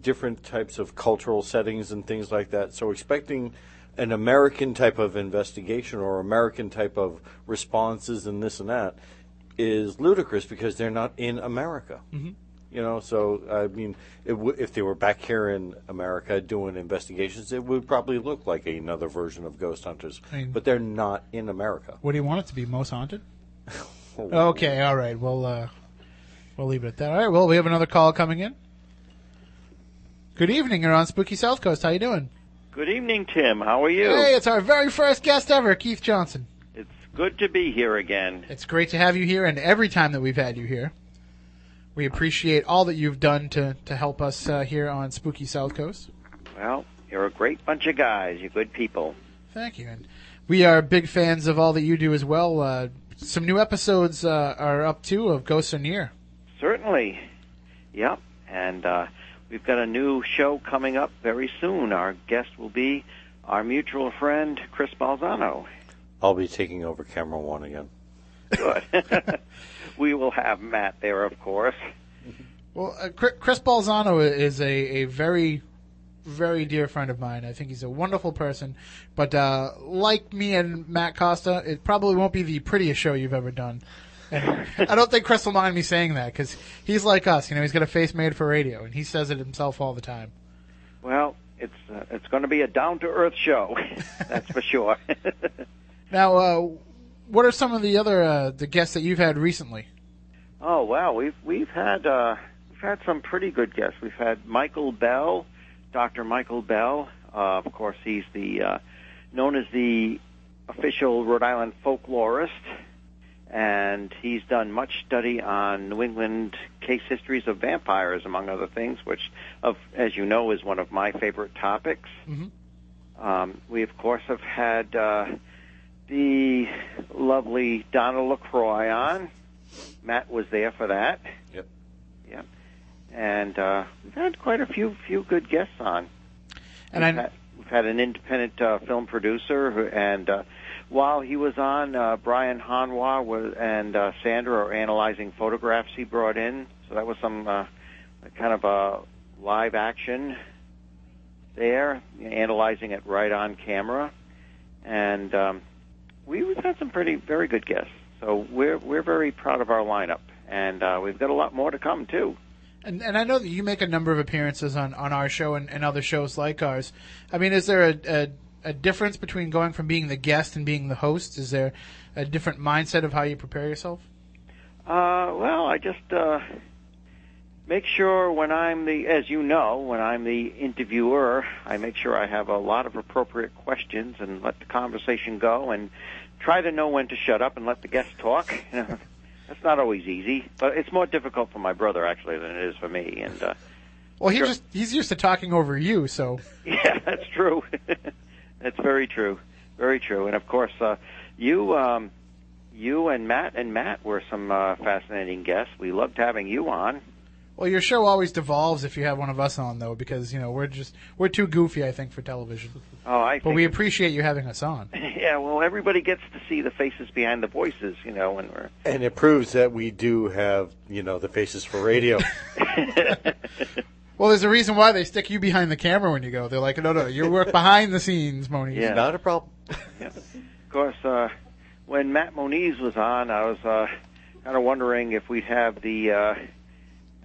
different types of cultural settings and things like that. So expecting an American type of investigation or American type of responses and this and that is ludicrous because they're not in America. Mm-hmm. You know, so I mean, it w- if they were back here in America doing investigations, it would probably look like another version of Ghost Hunters. I mean- but they're not in America. what do you want it to be? Most haunted? Okay, all right. Well, uh, we'll leave it at that. All right. Well, we have another call coming in. Good evening. You're on Spooky South Coast. How you doing? Good evening, Tim. How are you? Hey, it's our very first guest ever, Keith Johnson. It's good to be here again. It's great to have you here, and every time that we've had you here, we appreciate all that you've done to, to help us uh, here on Spooky South Coast. Well, you're a great bunch of guys. You're good people. Thank you. And we are big fans of all that you do as well. Uh, some new episodes uh, are up too of Ghosts Are Near. Certainly. Yep. And uh, we've got a new show coming up very soon. Our guest will be our mutual friend, Chris Balzano. I'll be taking over camera one again. Good. we will have Matt there, of course. Well, uh, Chris Balzano is a, a very, very dear friend of mine. I think he's a wonderful person. But uh, like me and Matt Costa, it probably won't be the prettiest show you've ever done. And I don't think Chris will mind me saying that because he's like us. You know, he's got a face made for radio, and he says it himself all the time. Well, it's uh, it's going to be a down to earth show. That's for sure. Now, uh, what are some of the other uh, the guests that you've had recently? oh wow, we've we've had uh, we've had some pretty good guests. We've had Michael Bell, Dr. Michael Bell. Uh, of course, he's the uh, known as the official Rhode Island folklorist, and he's done much study on New England case histories of vampires, among other things, which, of as you know, is one of my favorite topics. Mhm. Um, we, of course, have had uh, the lovely Donna LaCroix on. Matt was there for that. Yep. Yep. And uh, we've had quite a few few good guests on. And we've, I had, we've had an independent uh, film producer, who, and uh, while he was on, uh, Brian Hanwa was, and uh, Sandra are analyzing photographs he brought in. So that was some uh, kind of a live action there, analyzing it right on camera, and um, we, we've had some pretty very good guests. So we're we're very proud of our lineup, and uh, we've got a lot more to come too. And, and I know that you make a number of appearances on, on our show and, and other shows like ours. I mean, is there a, a, a difference between going from being the guest and being the host? Is there a different mindset of how you prepare yourself? Uh, well, I just uh, make sure when I'm the, as you know, when I'm the interviewer, I make sure I have a lot of appropriate questions and let the conversation go, and try to know when to shut up and let the guest talk. You know, that's not always easy, but it's more difficult for my brother actually than it is for me. And uh, Well, he Sure. just he's used to talking over you, so yeah, that's true. that's very true. Very true. And of course, uh, you, um, you and Matt and Matt were some uh, fascinating guests. We loved having you on. Well, your show always devolves if you have one of us on, though, because you know we're just we're too goofy, I think, for television. Oh, I But think we appreciate you having us on. Yeah, well, everybody gets to see the faces behind the voices, you know, when we're. And it proves that we do have, you know, the faces for radio. Well, there's a reason why they stick you behind the camera when you go. They're like, no, no, you work behind the scenes, Moniz. Yeah. Not a problem. of course, uh, when Matt Moniz was on, I was uh, kind of wondering if we'd have the uh,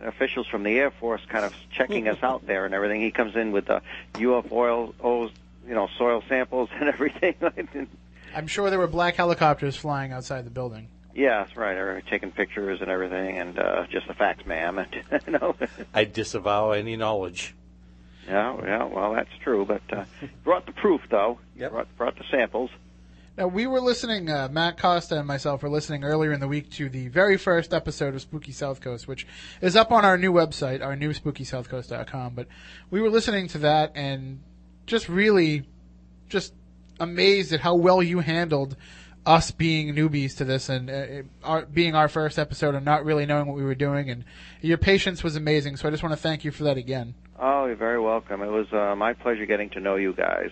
officials from the Air Force kind of checking us out there and everything. He comes in with the UFOs, you know, soil samples and everything. I'm sure there were black helicopters flying outside the building. yeah, that's right. They're taking pictures and everything, and uh, just the facts, ma'am. And, you know. I disavow any knowledge. Yeah, yeah, well, that's true, but uh, brought the proof, though. Yep. Brought, brought the samples. Now, we were listening, uh, Matt Costa and myself were listening earlier in the week to the very first episode of Spooky South Coast, which is up on our new website, our new spookysouthcoast.com. But we were listening to that and just really just amazed at how well you handled us being newbies to this and uh, our, being our first episode and not really knowing what we were doing. And your patience was amazing, so I just want to thank you for that again. Oh, you're very welcome. It was uh, my pleasure getting to know you guys.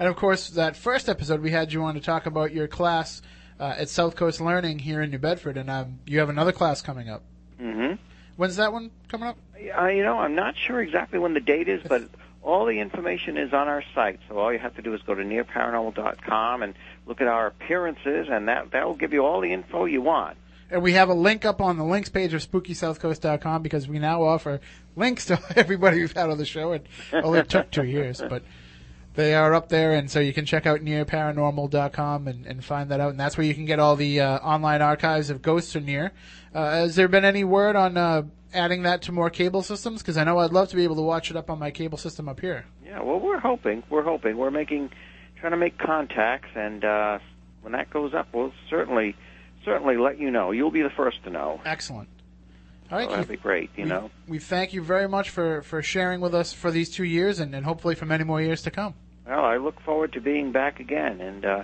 And of course, that first episode we had you on to talk about your class uh, at South Coast Learning here in New Bedford, and um, you have another class coming up. Mm-hmm. When's that one coming up? Uh, you know, I'm not sure exactly when the date is, but all the information is on our site. So all you have to do is go to nearparanormal.com and look at our appearances, and that that will give you all the info you want. And we have a link up on the links page of SpookySouthCoast.com because we now offer links to everybody we've had on the show. It only took two years, but they are up there, and so you can check out nearparanormal.com and, and find that out. And that's where you can get all the uh, online archives of Ghosts Are Near. Uh, has there been any word on uh, adding that to more cable systems? Because I know I'd love to be able to watch it up on my cable system up here. Yeah, well, we're hoping. We're hoping. We're making, trying to make contacts, and uh, when that goes up, we'll certainly, certainly let you know. You'll be the first to know. Excellent. All right, So that'd be great. You we, know. we thank you very much for, for sharing with us for these two years and, and hopefully for many more years to come. Well, I look forward to being back again, and uh,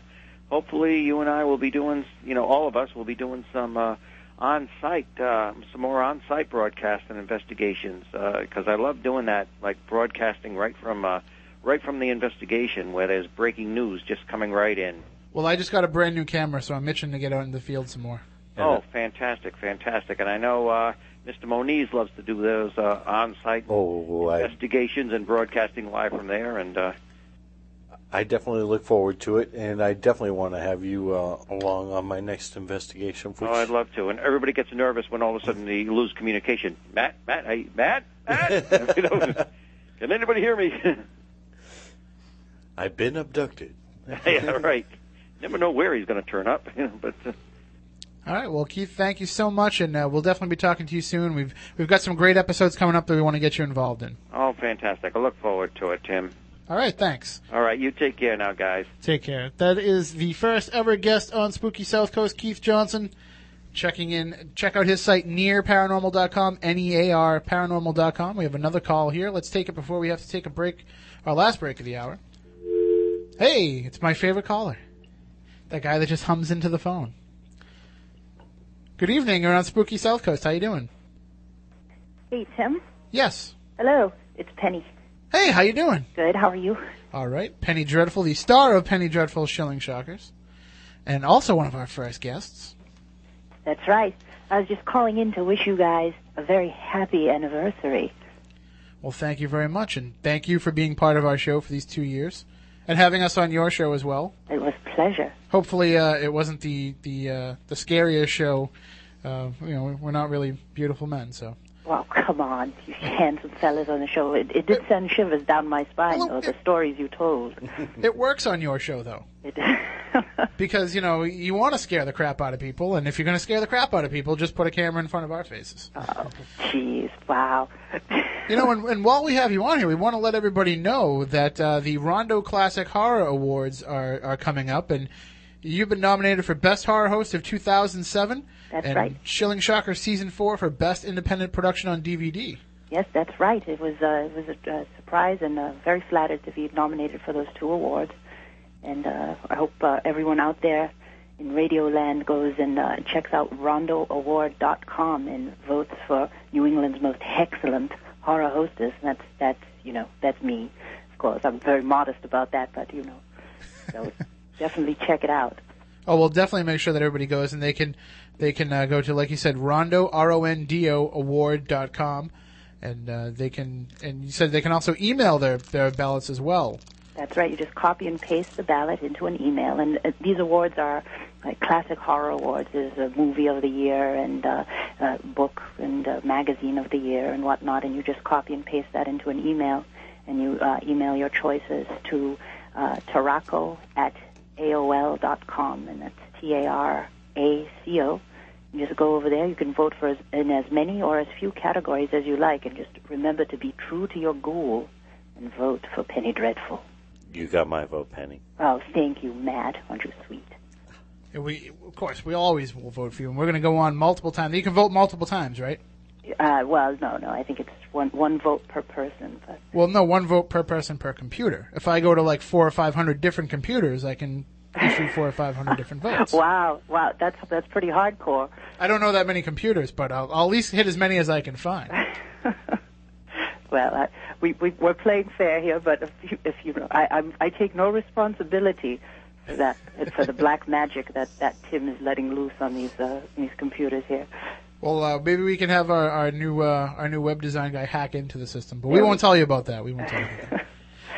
hopefully you and I will be doing, you know, all of us will be doing some uh, on-site, uh, some more on-site broadcasts and investigations, because I love doing that, like broadcasting right from, uh, right from the investigation, where there's breaking news just coming right in. Well, I just got a brand new camera, so I'm itching to get out in the field some more. Oh, fantastic, fantastic! And I know uh, Mr. Moniz loves to do those uh, on-site Oh, I, investigations and broadcasting live from there, and. Uh, I definitely look forward to it, and I definitely want to have you uh, along on my next investigation. Which, Oh, I'd love to. And everybody gets nervous when all of a sudden they lose communication. Matt, Matt, hey, Matt, Matt. You know, Can anybody hear me? I've been abducted. yeah, right. Never know where he's going to turn up, you know, but uh, All right. Well, Keith, thank you so much, and uh, we'll definitely be talking to you soon. We've we've got some great episodes coming up that we want to get you involved in. oh, fantastic. I look forward to it, Tim. All right. Thanks. All right, you take care now, guys. Take care. That is the first ever guest on Spooky South Coast, Keith Johnson. Checking in, check out his site nearparanormal.com, N-E-A-R paranormal.com. We have another call here. Let's take it before we have to take a break, our last break of the hour. Hey, it's my favorite caller. That guy that just hums into the phone. Good evening, you're on Spooky South Coast. How you doing? Hey, Tim. Yes. Hello. It's Penny. Hey, how you doing? Good. How are you? All right. Penny Dreadful, the star of Penny Dreadful Shilling Shockers. And also one of our first guests. That's right. I was just calling in to wish you guys a very happy anniversary. Well, thank you very much, and thank you for being part of our show for these two years, and having us on your show as well. It was a pleasure. Hopefully, uh, it wasn't the the uh, the scariest show. Uh, you know, we're not really beautiful men, so. Well, come on, you handsome fellas on the show. It, it did send shivers down my spine, Well, though, the stories you told. It works on your show though, It, because you know you want to scare the crap out of people, and if you're going to scare the crap out of people, just put a camera in front of our faces. oh, jeez, wow. You know, and, and while we have you on here, we want to let everybody know that uh, the Rondo Classic Horror Awards are, are coming up, and you've been nominated for Best Horror Host of 2007. That's and right. Shilling Shocker Season 4 for Best Independent Production on DVD. Yes, that's right. It was uh, it was a, a surprise, and uh, very flattered to be nominated for those two awards. And uh, I hope uh, everyone out there in Radioland goes and uh, checks out RondoAward.com and votes for New England's most excellent horror hostess. And that's that's you know that's me, of course. I'm very modest about that, but you know, so definitely check it out. Oh, we'll definitely make sure that everybody goes and they can they can uh, go to like you said Rondo R O N D O award.com and uh, they can and you said they can also email their their ballots as well. That's right. You just copy and paste the ballot into an email, and uh, these awards are like classic horror awards. There's a movie of the year and uh, uh, book and uh, magazine of the year and whatnot, and you just copy and paste that into an email, and you uh, email your choices to uh, Taraco at AOL dot com, and that's T A R A C O. You just go over there. You can vote for as, in as many or as few categories as you like, and just remember to be true to your goal and vote for Penny Dreadful. You got my vote, Penny. Oh, thank you, Matt. Aren't you sweet? And we of course we always will vote for you and we're going to go on multiple times. You can vote multiple times, right? Uh, well, no, no. I think it's one one vote per person. But Well, no, one vote per person per computer. If I go to like 4 or 500 different computers, I can issue 4 or 500 different votes. wow, wow, that's that's pretty hardcore. I don't know that many computers, but I'll, I'll at least hit as many as I can find. Well, I, we, we we're playing fair here, but if you, if you know, I I'm, I take no responsibility for that for the black magic that that Tim is letting loose on these uh, these computers here. Well, uh, maybe we can have our, our new uh, our new web design guy hack into the system, but we won't tell you about that. We won't tell you.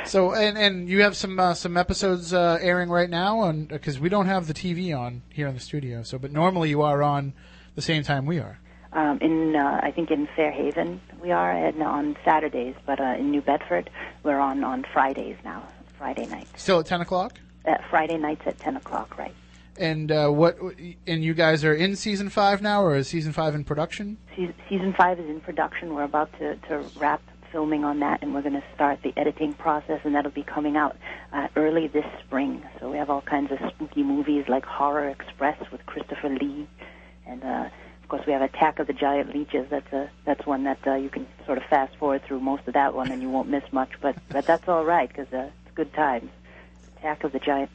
So, and and you have some uh, some episodes uh, airing right now, on because we don't have the TV on here in the studio. So, but normally you are on the same time we are. Um, in uh, I think in Fairhaven we are, and on Saturdays, but uh, in New Bedford we're on on Fridays now, Friday nights. Still at ten o'clock. Uh, Friday nights at ten o'clock, right? And uh, what? And you guys are in season five now, or is season five in production? Se- season five is in production. We're about to, to wrap filming on that, and we're going to start the editing process, and that'll be coming out uh, early this spring. So we have all kinds of spooky movies like Horror Express with Christopher Lee, and uh, of course we have Attack of the Giant Leeches. That's a that's one that uh, you can sort of fast forward through most of that one, and you won't miss much. But but that's all right because uh, it's good times. Attack of the Giant.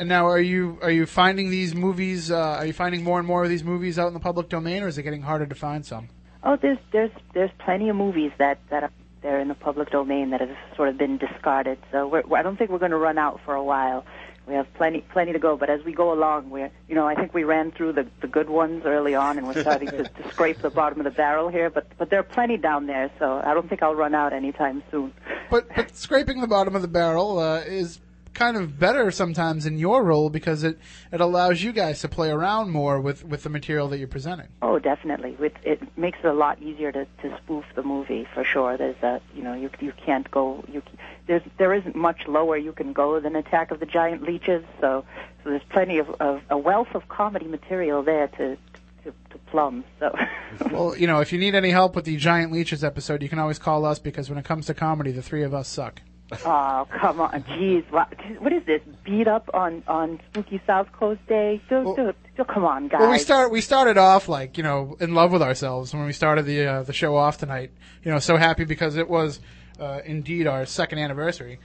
And now, are you are you finding these movies? Uh, are you finding more and more of these movies out in the public domain, or is it getting harder to find some? Oh, there's there's there's plenty of movies that that are there in the public domain that have sort of been discarded. So we're, I don't think we're going to run out for a while. We have plenty plenty to go, but as we go along, we're you know I think we ran through the the good ones early on, and we're starting to, to scrape the bottom of the barrel here. But but there are plenty down there, so I don't think I'll run out anytime soon. But but scraping the bottom of the barrel uh, is kind of better sometimes in your role because it, it allows you guys to play around more with, with the material that you're presenting. Oh, definitely. It, it makes it a lot easier to, to spoof the movie for sure. There's a you know you you can't go you there's there isn't much lower you can go than Attack of the Giant Leeches. So so there's plenty of, of a wealth of comedy material there to to, to plumb. So Well, you know, if you need any help with the Giant Leeches episode, you can always call us because when it comes to comedy, the three of us suck. oh come on, jeez, what, what is this? Beat up on on Spooky South Coast Day? Do, do, do, come on, guys. Well, we start we started off like you know in love with ourselves when we started the uh, the show off tonight. You know, so happy because it was uh, indeed our second anniversary.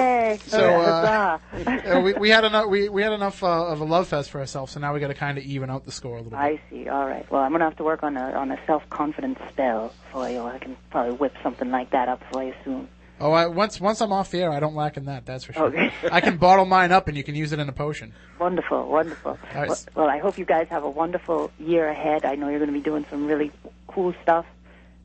Yay! So uh, uh, we, we had enough we, we had enough uh, of a love fest for ourselves, so now we got to kind of even out the score a little bit. I see. All right. Well, I'm gonna have to work on a on a self confidence spell for you. I can probably whip something like that up for you soon. Oh, I, once once I'm off the air, I don't lack in that. That's for sure. Okay. I can bottle mine up, and you can use it in a potion. Wonderful, wonderful. Nice. Well, well, I hope you guys have a wonderful year ahead. I know you're going to be doing some really cool stuff.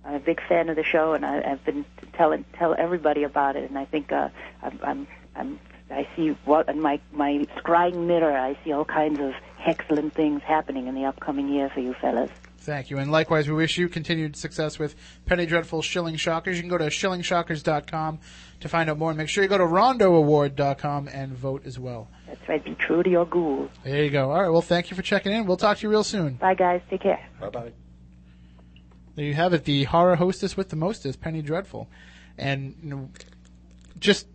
I'm a big fan of the show, and I, I've been telling tell everybody about it. And I think uh, I'm, I'm I'm I see what in my my scrying mirror. I see all kinds of excellent things happening in the upcoming year for you fellas. Thank you. And likewise, we wish you continued success with Penny Dreadful Shilling Shockers. You can go to shillingshockers.com to find out more. And make sure you go to rondoaward.com and vote as well. That's right. Be true to your ghouls. There you go. All right. Well, thank you for checking in. We'll talk to you real soon. Bye, guys. Take care. Bye bye. There you have it. The horror hostess with the mostest, Penny Dreadful. And you know, just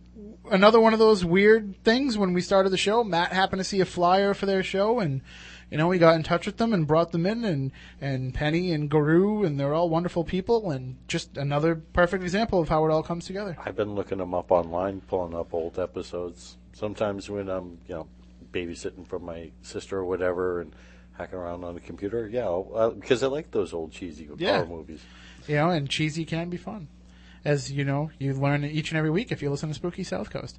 another one of those weird things when we started the show. Matt happened to see a flyer for their show and you know, we got in touch with them and brought them in, and and Penny and Guru, and they're all wonderful people, and just another perfect example of how it all comes together. I've been looking them up online, pulling up old episodes. Sometimes when I'm, you know, babysitting for my sister or whatever, and hacking around on the computer, yeah, because uh, I like those old cheesy Yeah. horror movies. You know, and cheesy can be fun, as you know, you learn each and every week if you listen to Spooky South Coast.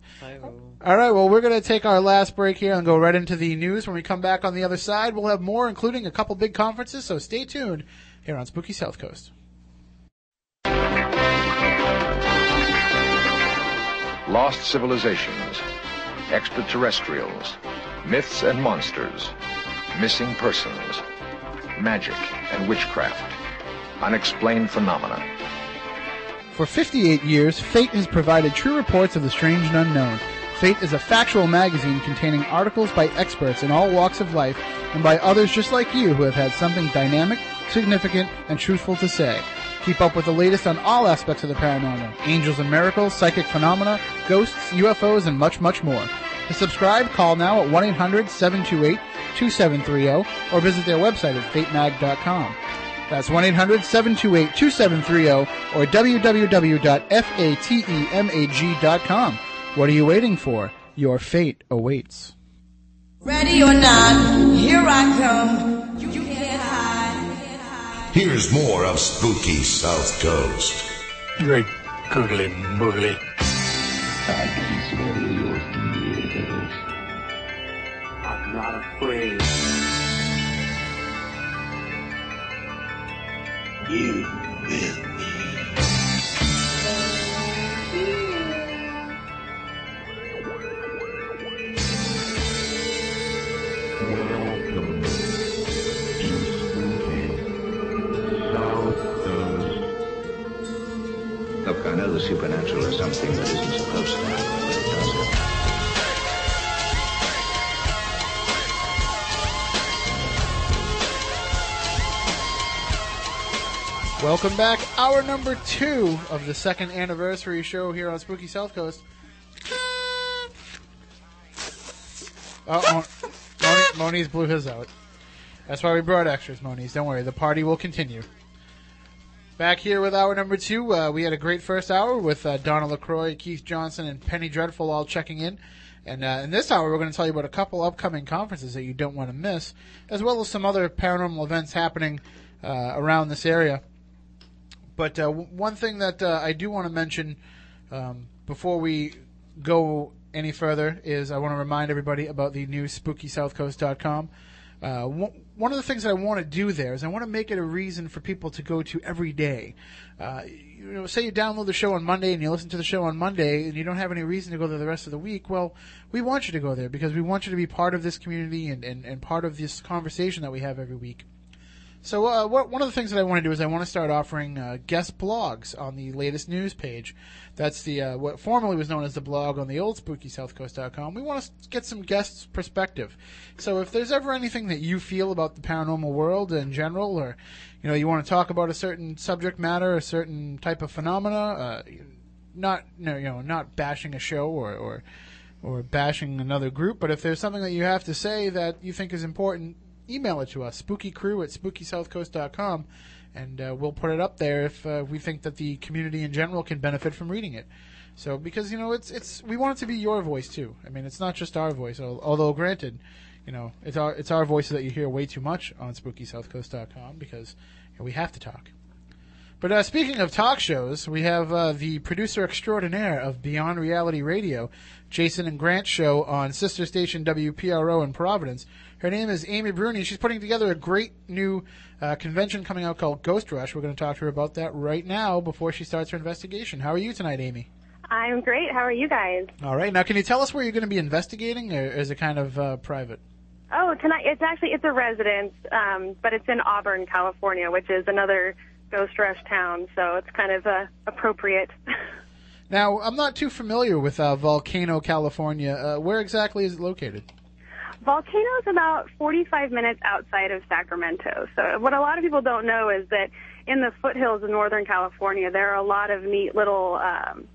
All right, well, we're going to take our last break here and go right into the news. When we come back on the other side, we'll have more, including a couple big conferences. So stay tuned here on Spooky South Coast. Lost civilizations, extraterrestrials, myths and monsters, missing persons, magic and witchcraft, unexplained phenomena. For 58 years, Fate has provided true reports of the strange and unknown. Fate is a factual magazine containing articles by experts in all walks of life and by others just like you who have had something dynamic, significant, and truthful to say. Keep up with the latest on all aspects of the paranormal angels and miracles, psychic phenomena, ghosts, UFOs, and much, much more. To subscribe, call now at 1 800 728 2730 or visit their website at fatemag.com. That's 1 800 728 2730 or www.fatemag.com. What are you waiting for? Your fate awaits. Ready or not, here I come. You can't hide. Here's more of Spooky South Coast. Great googly moogly. Afraid. You will be. Look, I know the supernatural is something that isn't supposed to happen, Welcome back. Hour number two of the second anniversary show here on Spooky South Coast. Oh, Mo- Moni, Moniz blew his out. That's why we brought extras, Moniz. Don't worry, the party will continue. Back here with hour number two, uh, we had a great first hour with uh, Donna LaCroix, Keith Johnson, and Penny Dreadful all checking in. And uh, in this hour, we're going to tell you about a couple upcoming conferences that you don't want to miss, as well as some other paranormal events happening uh, around this area. But uh, one thing that uh, I do want to mention um, before we go any further is I want to remind everybody about the new SpookySouthCoast.com. Uh, one of the things that I want to do there is I want to make it a reason for people to go to every day. Uh, you know, say you download the show on Monday and you listen to the show on Monday and you don't have any reason to go there the rest of the week. Well, we want you to go there because we want you to be part of this community and, and, and part of this conversation that we have every week. So, uh, what, one of the things that I want to do is I want to start offering uh, guest blogs on the latest news page. That's the uh, what formerly was known as the blog on the old SpookySouthCoast.com. We want to get some guests' perspective. So, if there's ever anything that you feel about the paranormal world in general, or you know you want to talk about a certain subject matter, a certain type of phenomena, uh, not no, you know not bashing a show or, or or bashing another group, but if there's something that you have to say that you think is important, email it to us, spookycrew at spookysouthcoast.com, and uh, we'll put it up there if uh, we think that the community in general can benefit from reading it. So, because you know, it's it's we want it to be your voice too. I mean, it's not just our voice. Although, granted, you know, it's our it's our voices that you hear way too much on SpookySouthCoast.com because you know, we have to talk. But uh, speaking of talk shows, we have uh, the producer extraordinaire of Beyond Reality Radio, Jason and Grant show on sister station WPRO in Providence. Her name is Amy Bruni. She's putting together a great new uh, convention coming out called Ghost Rush. We're going to talk to her about that right now before she starts her investigation. How are you tonight, Amy? I'm great. How are you guys? All right. Now, can you tell us where you're going to be investigating, or is it kind of uh, private? Oh, tonight it's actually it's a residence, um, but it's in Auburn, California, which is another ghost rush town. So it's kind of uh, appropriate. Now, I'm not too familiar with uh, Volcano, California. Uh, where exactly is it located? Volcano is about 45 minutes outside of Sacramento. So what a lot of people don't know is that in the foothills of Northern California, there are a lot of neat little um,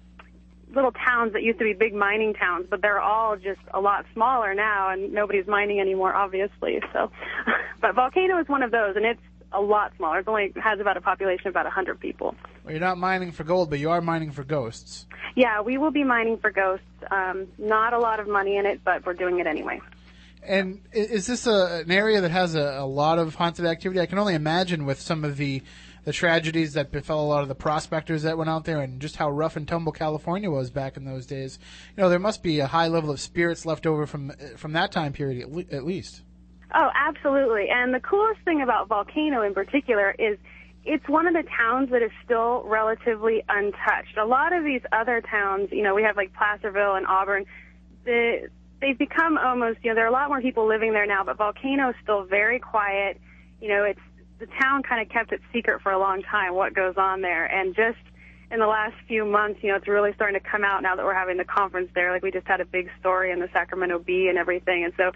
little towns that used to be big mining towns, but they're all just a lot smaller now, and nobody's mining anymore, obviously. So, but Volcano is one of those, and it's a lot smaller. It only has about a population of about 100 people. Well, you're not mining for gold, but you are mining for ghosts. Yeah, we will be mining for ghosts. Um, not a lot of money in it, but we're doing it anyway. And is this a, an area that has a, a lot of haunted activity? I can only imagine with some of the the tragedies that befell a lot of the prospectors that went out there, and just how rough and tumble California was back in those days. You know, there must be a high level of spirits left over from from that time period, at, le- at least. Oh, absolutely. And the coolest thing about Volcano in particular is it's one of the towns that is still relatively untouched. A lot of these other towns, you know, we have like Placerville and Auburn, the, they've become almost, you know, there are a lot more people living there now, but Volcano is still very quiet. You know, it's, the town kind of kept it secret for a long time what goes on there. And just in the last few months, you know, it's really starting to come out now that we're having the conference there. Like we just had a big story in the Sacramento Bee and everything. And so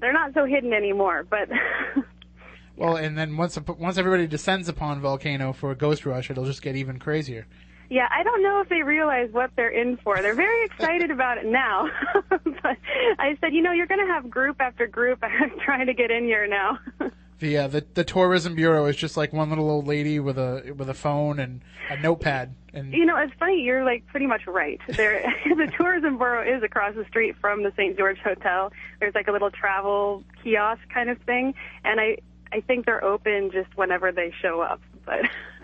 they're not so hidden anymore, but Well, and then once once everybody descends upon Volcano for a ghost rush, it'll just get even crazier. Yeah, I don't know if they realize what they're in for. They're very excited about it now. but I said, you know, you're going to have group after group trying to get in here now. The, uh, the the tourism bureau is just like one little old lady with a with a phone and a notepad, and you know, it's funny. You're like pretty much right. There, the tourism bureau is across the street from the St. George Hotel. There's like a little travel kiosk kind of thing, and I I think they're open just whenever they show up. But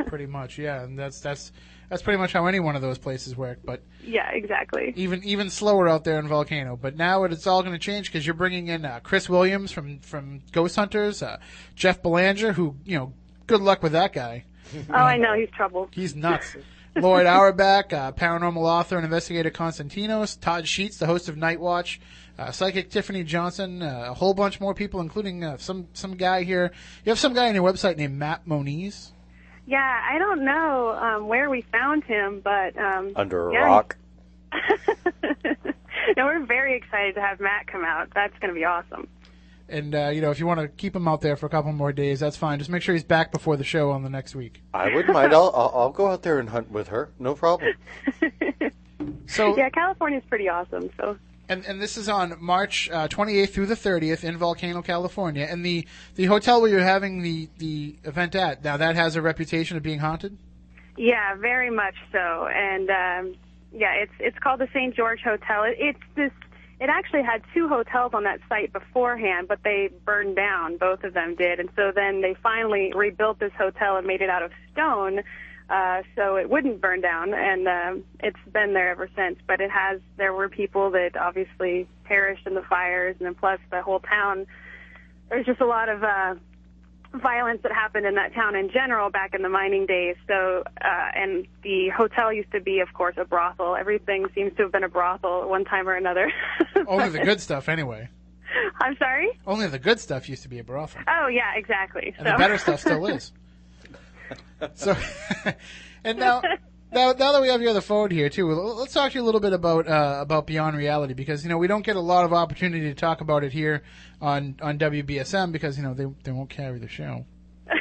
pretty much, yeah, and that's that's that's pretty much how any one of those places work. But yeah, exactly. even even slower out there in Volcano. But now it- it's all going to change because you're bringing in uh, Chris Williams from from Ghost Hunters, uh, Jeff Belanger, who you know, good luck with that guy. oh, I know he's trouble. He's nuts. Lloyd Auerbach, uh, paranormal author and investigator Konstantinos, Todd Sheets, the host of Night Watch, uh, psychic Tiffany Johnson, uh, a whole bunch more people, including uh, some some guy here. You have some guy on your website named Matt Moniz. Yeah, I don't know um, where we found him, but um, Under a yeah, rock. no, we're very excited to have Matt come out. That's going to be awesome. And uh, you know, if you want to keep him out there for a couple more days, that's fine. Just make sure he's back before the show on the next week. I wouldn't mind. I'll, I'll I'll go out there and hunt with her. No problem. So yeah, California's pretty awesome. So And and this is on March uh, 28th through the 30th in Volcano, California. And the the hotel where you're having the the event at now that has a reputation of being haunted. yeah, very much so. And um, yeah, it's it's called the St. George Hotel. It, it's this. It actually had two hotels on that site beforehand, but they burned down. Both of them did, and so then they finally rebuilt this hotel and made it out of stone, uh, so it wouldn't burn down. And um, it's been there ever since. But it has. There were people that obviously perished in the fires, and then plus the whole town there's just a lot of uh, violence that happened in that town in general back in the mining days. So, uh, and the hotel used to be, of course, a brothel. Everything seems to have been a brothel at one time or another. Only the good stuff, anyway. I'm sorry. Only the good stuff used to be a brothel, Oh yeah, exactly. and so. the better stuff still is. So, and now, now, now that we have you on the phone here too, let's talk to you a little bit about uh, about Beyond Reality because you know we don't get a lot of opportunity to talk about it here on on WBSM because you know they they won't carry the show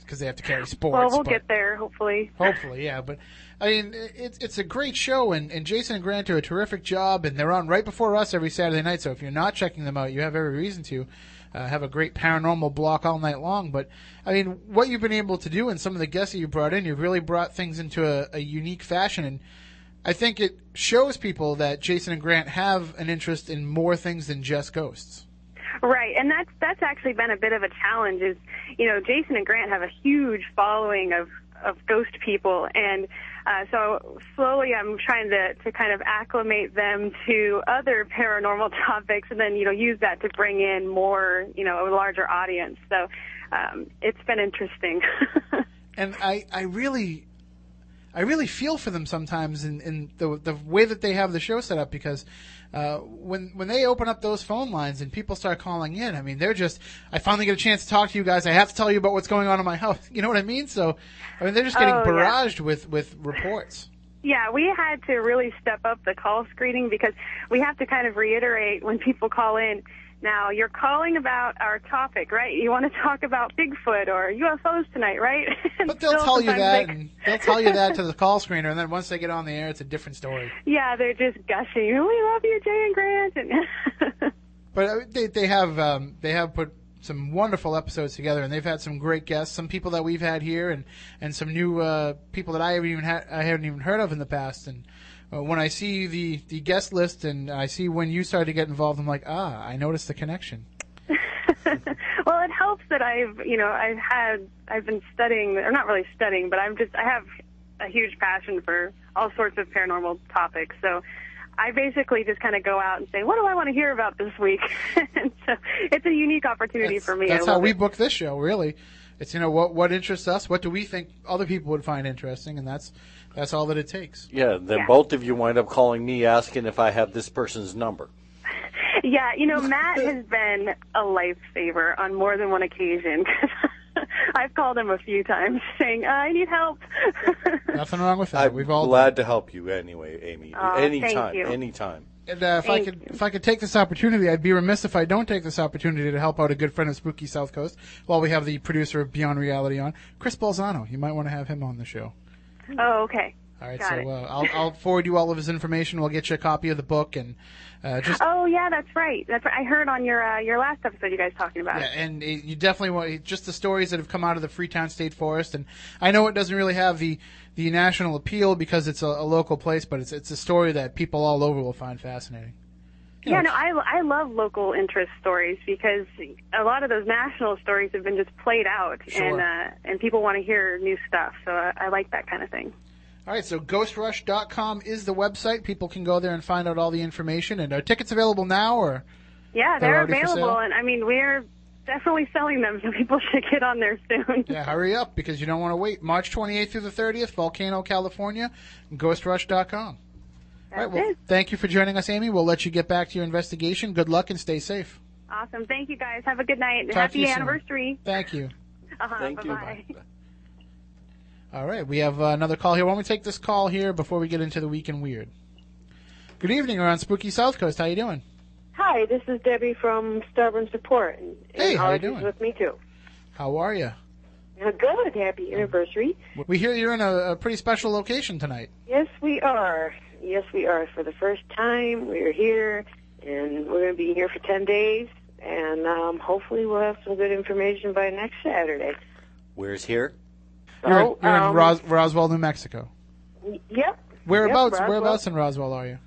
because they have to carry sports. well, we'll but- get there hopefully. Hopefully, yeah. But I mean, it's it's a great show, and, and Jason and Grant do a terrific job, and they're on right before us every Saturday night. So if you're not checking them out, you have every reason to. Uh, have a great paranormal block all night long. But I mean, what you've been able to do, and some of the guests that you brought in, you've really brought things into a, a unique fashion, and I think it shows people that Jason and Grant have an interest in more things than just ghosts. Right, and that's that's actually been a bit of a challenge. Is you know Jason and Grant have a huge following of of ghost people, and uh, so slowly I'm trying to to kind of acclimate them to other paranormal topics, and then you know use that to bring in more you know a larger audience. So um, it's been interesting. and I, I really, I really feel for them sometimes in, in the the way that they have the show set up because uh, when when they open up those phone lines and people start calling in, I mean they're just I finally get a chance to talk to you guys. I have to tell you about what's going on in my house. You know what I mean? So I mean they're just getting Oh, yeah. barraged with with reports. Yeah, we had to really step up the call screening because we have to kind of reiterate when people call in. Now, you're calling about our topic, right? You want to talk about Bigfoot or UFOs tonight, right? But they'll tell you that, and they'll tell you that to the call screener, and then once they get on the air, it's a different story. yeah, they're just gushing. We love you, Jay and Grant. And But uh, they they have um, they have put some wonderful episodes together, and they've had some great guests, some people that we've had here, and and some new uh, people that I haven't even had I haven't even heard of in the past. And uh, when I see the the guest list and I see when you started to get involved, I'm like, ah, I noticed the connection. well, it helps that I've, you know, I've had, I've been studying, or not really studying, but I'm just, I have a huge passion for all sorts of paranormal topics. So I basically just kind of go out and say, what do I want to hear about this week? and so it's a unique opportunity for me. That's how we book this show. Really, it's you know what what interests us, what do we think other people would find interesting, and that's that's all that it takes. Yeah, then Yeah. both of you wind up calling me asking if I have this person's number. Yeah, you know, Matt has been a lifesaver on more than one occasion. I've called him a few times saying, uh, I need help. Nothing wrong with that. I'm We've all glad to help you anyway, Amy. Oh, thank anytime, you. anytime. And uh, if I Thank could, if I could take this opportunity, I'd be remiss if I don't take this opportunity to help out a good friend of Spooky South Coast. While we have the producer of Beyond Reality on, Chris Balzano. You might want to have him on the show. oh, okay. All right, Got so uh, I'll, I'll forward you all of his information. We'll get you a copy of the book and uh, just Oh yeah, that's right. That's right. I heard on your uh, your last episode you guys talking about Yeah, it. and it, you definitely want just the stories that have come out of the Freetown State Forest. And I know it doesn't really have the, the national appeal because it's a, a local place, but it's it's a story that people all over will find fascinating. You Yeah, know, no, I I love local interest stories because a lot of those national stories have been just played out, Sure. and uh, and people want to hear new stuff. So I, I like that kind of thing. All right, so ghostrush.com is the website. People can go there and find out all the information. And are tickets available now, or Yeah, They're they're, available, and I mean we're definitely selling them, so people should get on there soon. yeah, hurry up because you don't want to wait. March 28th through the 30th, Volcano, California. Ghostrush.com. All right, well, it. thank you for joining us, Amy. We'll let you get back to your investigation. Good luck and stay safe. Awesome. Thank you guys. Have a good night. Talk to Happy you soon. anniversary. Thank you. Uh-huh, Thank you. bye-bye. All right, we have uh, another call here. Why don't we take this call here before we get into the week in weird? Good evening, we're Spooky South Coast. How are you doing? Hi, this is Debbie from Starborn Support. And, Hey, and how you doing? with me too. How are you? Uh, Good. Happy anniversary. We hear you're in a, a pretty special location tonight. Yes, we are. Yes, we are. For the first time, we're here, and we're going to be here for 10 days. And um, hopefully, we'll have some good information by next Saturday. Where's here? You're, So, you're in um, Ros- Roswell, New Mexico. y- Yep. Whereabouts? Yep, Roswell. whereabouts in Roswell are you?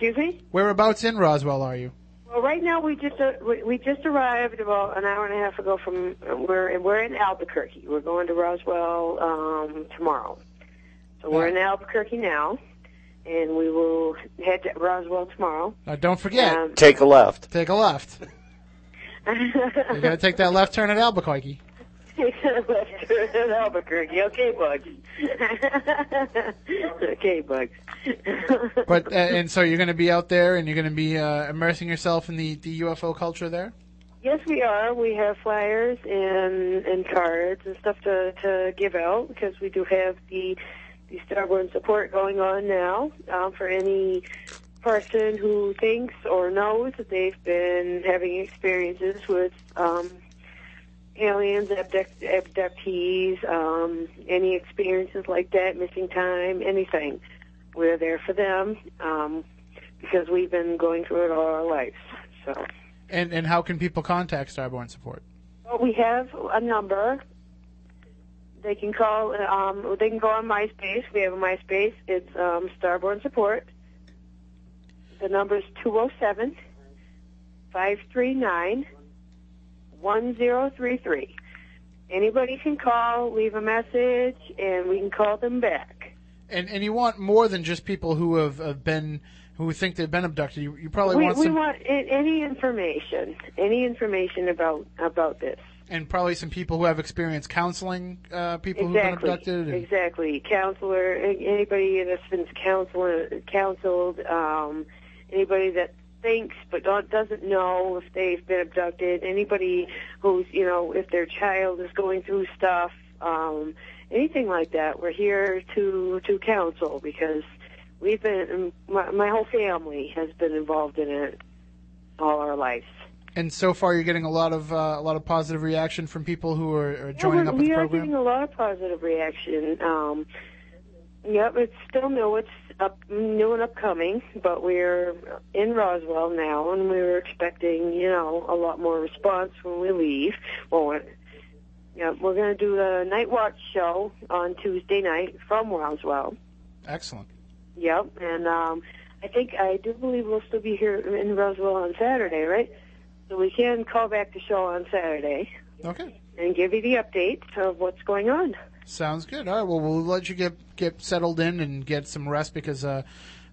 Excuse me. Whereabouts in Roswell are you? Well, right now we just uh, we, we just arrived about an hour and a half ago from we're we're in Albuquerque. We're going to Roswell um, tomorrow, so we're in Albuquerque now, and we will head to Roswell tomorrow. Uh, don't forget, Um, Take a left. take a left. You got to take that left turn at Albuquerque. Left in Albuquerque. Okay, Bugs. okay, Bugs. But uh, and so you're going to be out there and you're going to be uh, immersing yourself in the, the UFO culture there. Yes, we are. We have flyers and and cards and stuff to to give out because we do have the the Starborn support going on now um, for any person who thinks or knows that they've been having experiences with um, aliens, abduct, abductees, um, any experiences like that, missing time, anything. We're there for them um, because we've been going through it all our lives. So. And and how can people contact Starborn Support? Well, we have a number. They can call. Um, they can go on MySpace. We have a MySpace. It's um, Starborn Support. The number is 207 539 1033. Anybody can call, leave a message, and we can call them back. And and you want more than just people who have, have been who think they've been abducted. You, you probably we want we some want any information, any information about about this. and probably some people who have experienced counseling uh, people who've been abducted. and- Exactly. Counselor, anybody that's been counselor, counseled, um, anybody that thinks but doesn't know if they've been abducted, anybody who's, you know, if their child is going through stuff, um, anything like that. We're here to, to counsel because we've been, my, my whole family has been involved in it all our lives. And so far, you're getting a lot of uh, a lot of positive reaction from people who are, are joining Yeah, up we with the are getting a lot of positive reaction. Um, yep, it's still new. It's up, new and upcoming, but we're in Roswell now, and we were expecting, you know, a lot more response when we leave. Well, we're, yeah, we're going to do the night watch show on Tuesday night from Roswell. Excellent. Yep, and um, I think I do believe we'll still be here in Roswell on Saturday, right? So we can call back the show on Saturday Okay. and give you the update of what's going on. Sounds good. All right. Well, we'll let you get get settled in and get some rest because uh,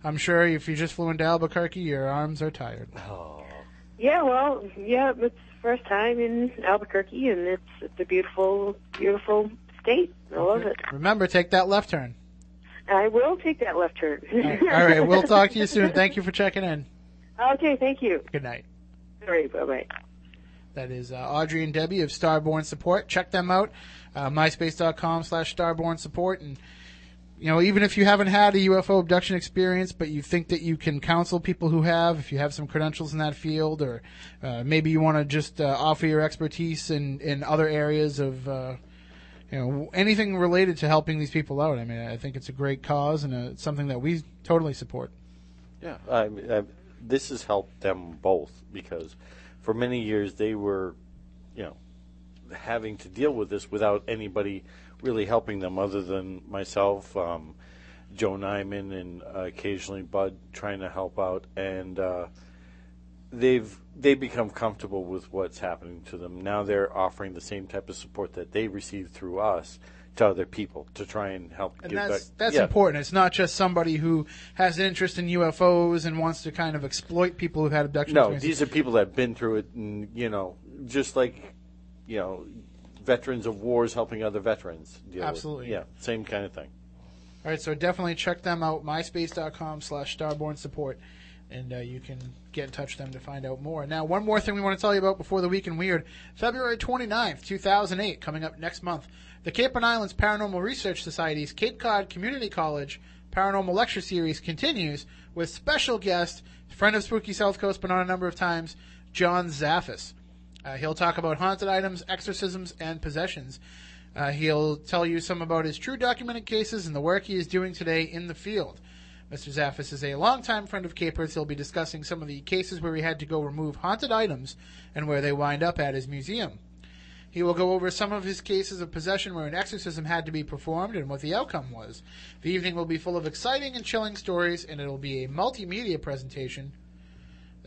I'm sure if you just flew into Albuquerque, your arms are tired. Oh. Yeah, well, yeah, it's the first time in Albuquerque, and it's it's a beautiful, beautiful state. I love it. Remember, take that left turn. I will take that left turn. All right. We'll talk to you soon. Thank you for checking in. okay, thank you. Good night. All right, bye bye. That is uh, Audrey and Debbie of Starborn Support. Check them out. Uh, MySpace.com slash Starborn Support. And, you know, even if you haven't had a UFO abduction experience, but you think that you can counsel people who have, if you have some credentials in that field, or uh, maybe you want to just uh, offer your expertise in, in other areas of, uh, you know, anything related to helping these people out. I mean, I think it's a great cause and uh, it's something that we totally support. Yeah, I, I, this has helped them both because for many years they were, you know, having to deal with this without anybody really helping them other than myself, um, Joe Nyman, and uh, occasionally Budd trying to help out, and uh, they've they become comfortable with what's happening to them. Now they're offering the same type of support that they received through us to other people to try and help. And give that's back. that's Yeah. important. It's not just somebody who has an interest in UFOs and wants to kind of exploit people who've had abduction No, these are people that have been through it, and you know, just like you know, veterans of wars helping other veterans. Deal with- Absolutely. yeah, same kind of thing. All right, so definitely check them out, myspace.com slash starborn support, and uh, you can get in touch with them to find out more. Now, one more thing we want to tell you about before the Week in Weird. February 29th, 2008, coming up next month, the Cape and Islands Paranormal Research Society's Cape Cod Community College Paranormal Lecture Series continues with special guest, friend of Spooky South Coast, but on a number of times, John Zaffis. Uh, he'll talk about haunted items, exorcisms, and possessions. Uh, he'll tell you some about his true documented cases and the work he is doing today in the field. Mr. Zaffis is a longtime friend of Capers. He'll be discussing some of the cases where he had to go remove haunted items and where they wind up at his museum. He will go over some of his cases of possession where an exorcism had to be performed and what the outcome was. The evening will be full of exciting and chilling stories, and it'll be a multimedia presentation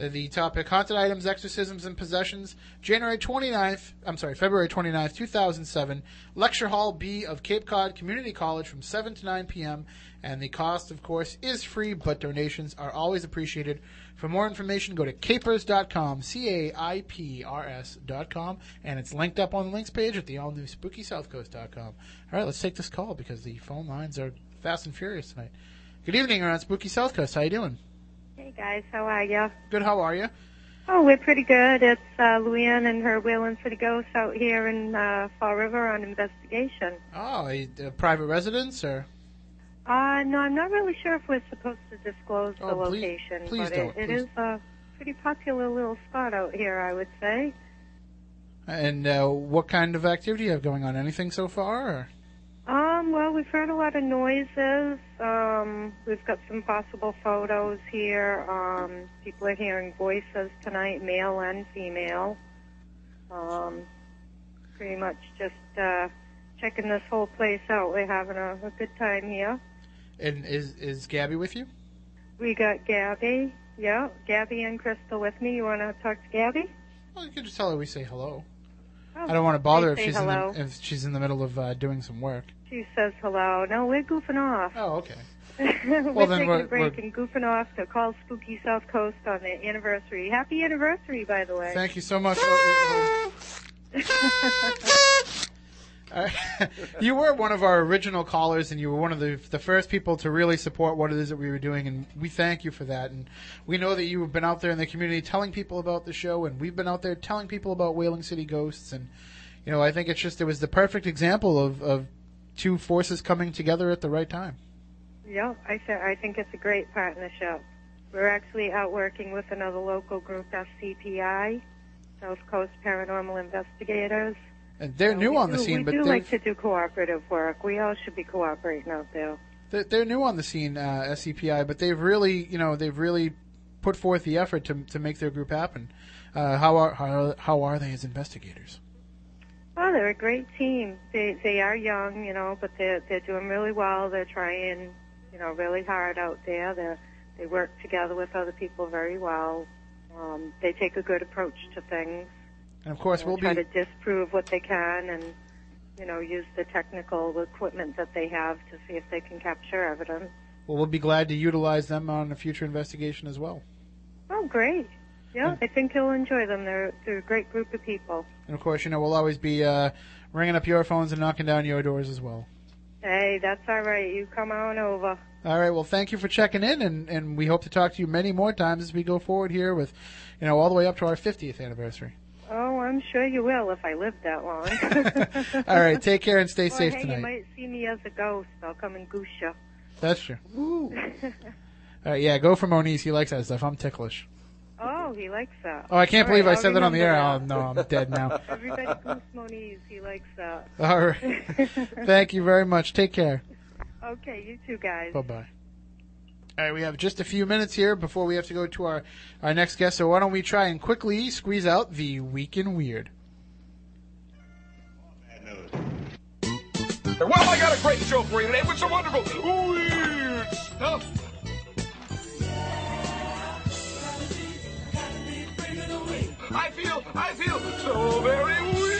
Uh, the topic Haunted Items, Exorcisms, and Possessions, January 29th, I'm sorry, February 29th, 2007, Lecture Hall B of Cape Cod Community College from 7 to 9 p.m. And the cost, of course, is free, but donations are always appreciated. For more information, go to capers.com, C A I P R S.com, and it's linked up on the links page at the all new spookysouthcoast.com. All right, let's take this call because the phone lines are fast and furious tonight. Good evening, you're Spooky South Coast. How you doing? Hey guys, how are you? Good. How are you? Oh, we're pretty good. It's uh, Luanne and her Whaling City Ghosts out here in uh, Fall River on investigation. Oh, a, a private residence or? Uh, no, I'm not really sure if we're supposed to disclose the Oh, please- location, please but don't, it, it please. is a pretty popular little spot out here, I would say. And uh, what kind of activity you have going on? Anything so far? Or? Um, well, we've heard a lot of noises. Um, we've got some possible photos here. Um, people are hearing voices tonight, male and female. Um, pretty much just uh, checking this whole place out. We're having a, a good time here. And is is Gabby with you? We got Gabby. Yeah, Gabby and Crystal with me. You want to talk to Gabby? Well, you can just tell her we say hello. Oh, I don't want to bother if she's hello. in the, if she's in the middle of uh, doing some work. She says hello. No, we're goofing off. Oh, okay. we're Well, then taking we're- a break we're- and goofing off to call Spooky South Coast on the anniversary. Happy anniversary, by the way. Thank you so much. Uh, you were one of our original callers, and you were one of the the first people to really support what it is that we were doing, and we thank you for that. And we know that you have been out there in the community telling people about the show, and we've been out there telling people about Whaling City Ghosts, and you know, I think it's just it was the perfect example of of two forces coming together at the right time. yeah, I th- I think it's a great partnership. We're actually out working with another local group, SCPI, South Coast Paranormal Investigators. And they're new on the do- scene, we but do like to do cooperative work. We all should be cooperating out there. They're, they're new on the scene, uh, SCPI, but they've really, you know, they've really put forth the effort to to make their group happen. Uh, how are how, how are they as investigators? Oh, they're a great team. They they are young, you know, but they're they're doing really well. They're trying, you know, really hard out there. They they work together with other people very well. Um, they take a good approach to things. And of course, we'll try be to disprove what they can and you know use the technical equipment that they have to see if they can capture evidence. well, we'll be glad to utilize them on a future investigation as well. Oh, great! Yeah, I think you'll enjoy them. They're they're a great group of people. And of course, you know, we'll always be uh, ringing up your phones and knocking down your doors as well. Hey, that's all right. You come on over. All right. Well, thank you for checking in, and, and we hope to talk to you many more times as we go forward here with, you know, all the way up to our 50th anniversary. Oh, I'm sure you will if I live that long. All right. Take care and stay Well, safe hey, tonight. you might see me as a ghost. I'll come and goose you. That's true. All right. Yeah. Go for Moniz. He likes that stuff. I'm ticklish. oh, he likes that. Oh, I can't All believe right, I said that on the air. remember Oh, no, I'm dead now. that. Everybody goose Moniz. He likes that. All right. Thank you very much. Take care. Okay, you too, guys. Bye bye. All right, we have just a few minutes here before we have to go to our, our next guest. So why don't we try and quickly squeeze out the week in weird? Well, I got a great show for you today with some wonderful weird stuff. I feel, I feel so very weird.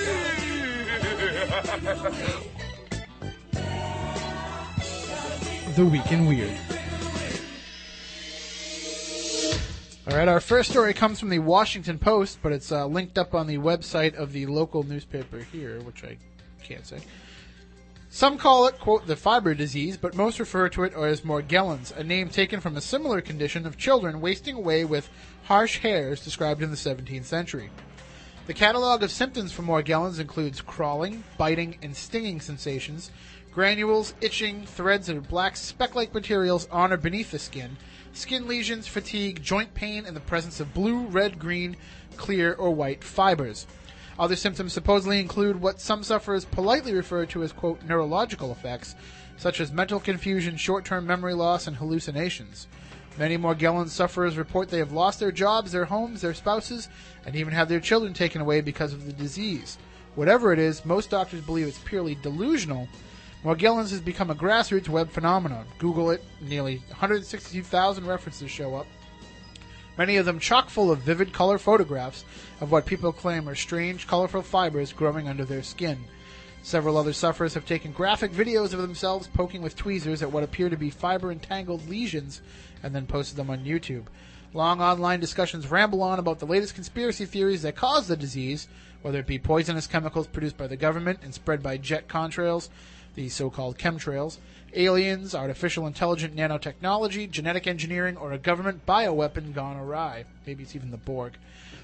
The week in weird. All right, our first story comes from the Washington Post, but it's uh, linked up on the website of the local newspaper here, which I can't say. Some call it, quote, the fiber disease, but most refer to it as Morgellons, a name taken from a similar condition of children wasting away with harsh hairs described in the 17th century. The catalog of symptoms for Morgellons includes crawling, biting, and stinging sensations, granules, itching, threads of black speck-like materials on or beneath the skin, skin lesions, fatigue, joint pain, and the presence of blue, red, green, clear, or white fibers. Other symptoms supposedly include what some sufferers politely refer to as, quote, neurological effects, such as mental confusion, short term memory loss, and hallucinations. Many Morgellons sufferers report they have lost their jobs, their homes, their spouses, and even have their children taken away because of the disease. Whatever it is, most doctors believe it's purely delusional. Morgellons has become a grassroots web phenomenon. Google it, nearly 162,000 references show up. many of them chock full of vivid color photographs of what people claim are strange, colorful fibers growing under their skin. Several other sufferers have taken graphic videos of themselves poking with tweezers at what appear to be fiber entangled lesions and then posted them on YouTube. Long online discussions ramble on about the latest conspiracy theories that cause the disease, whether it be poisonous chemicals produced by the government and spread by jet contrails, the so-called chemtrails, aliens, artificial intelligent nanotechnology, genetic engineering, or a government bioweapon gone awry. Maybe it's even the Borg.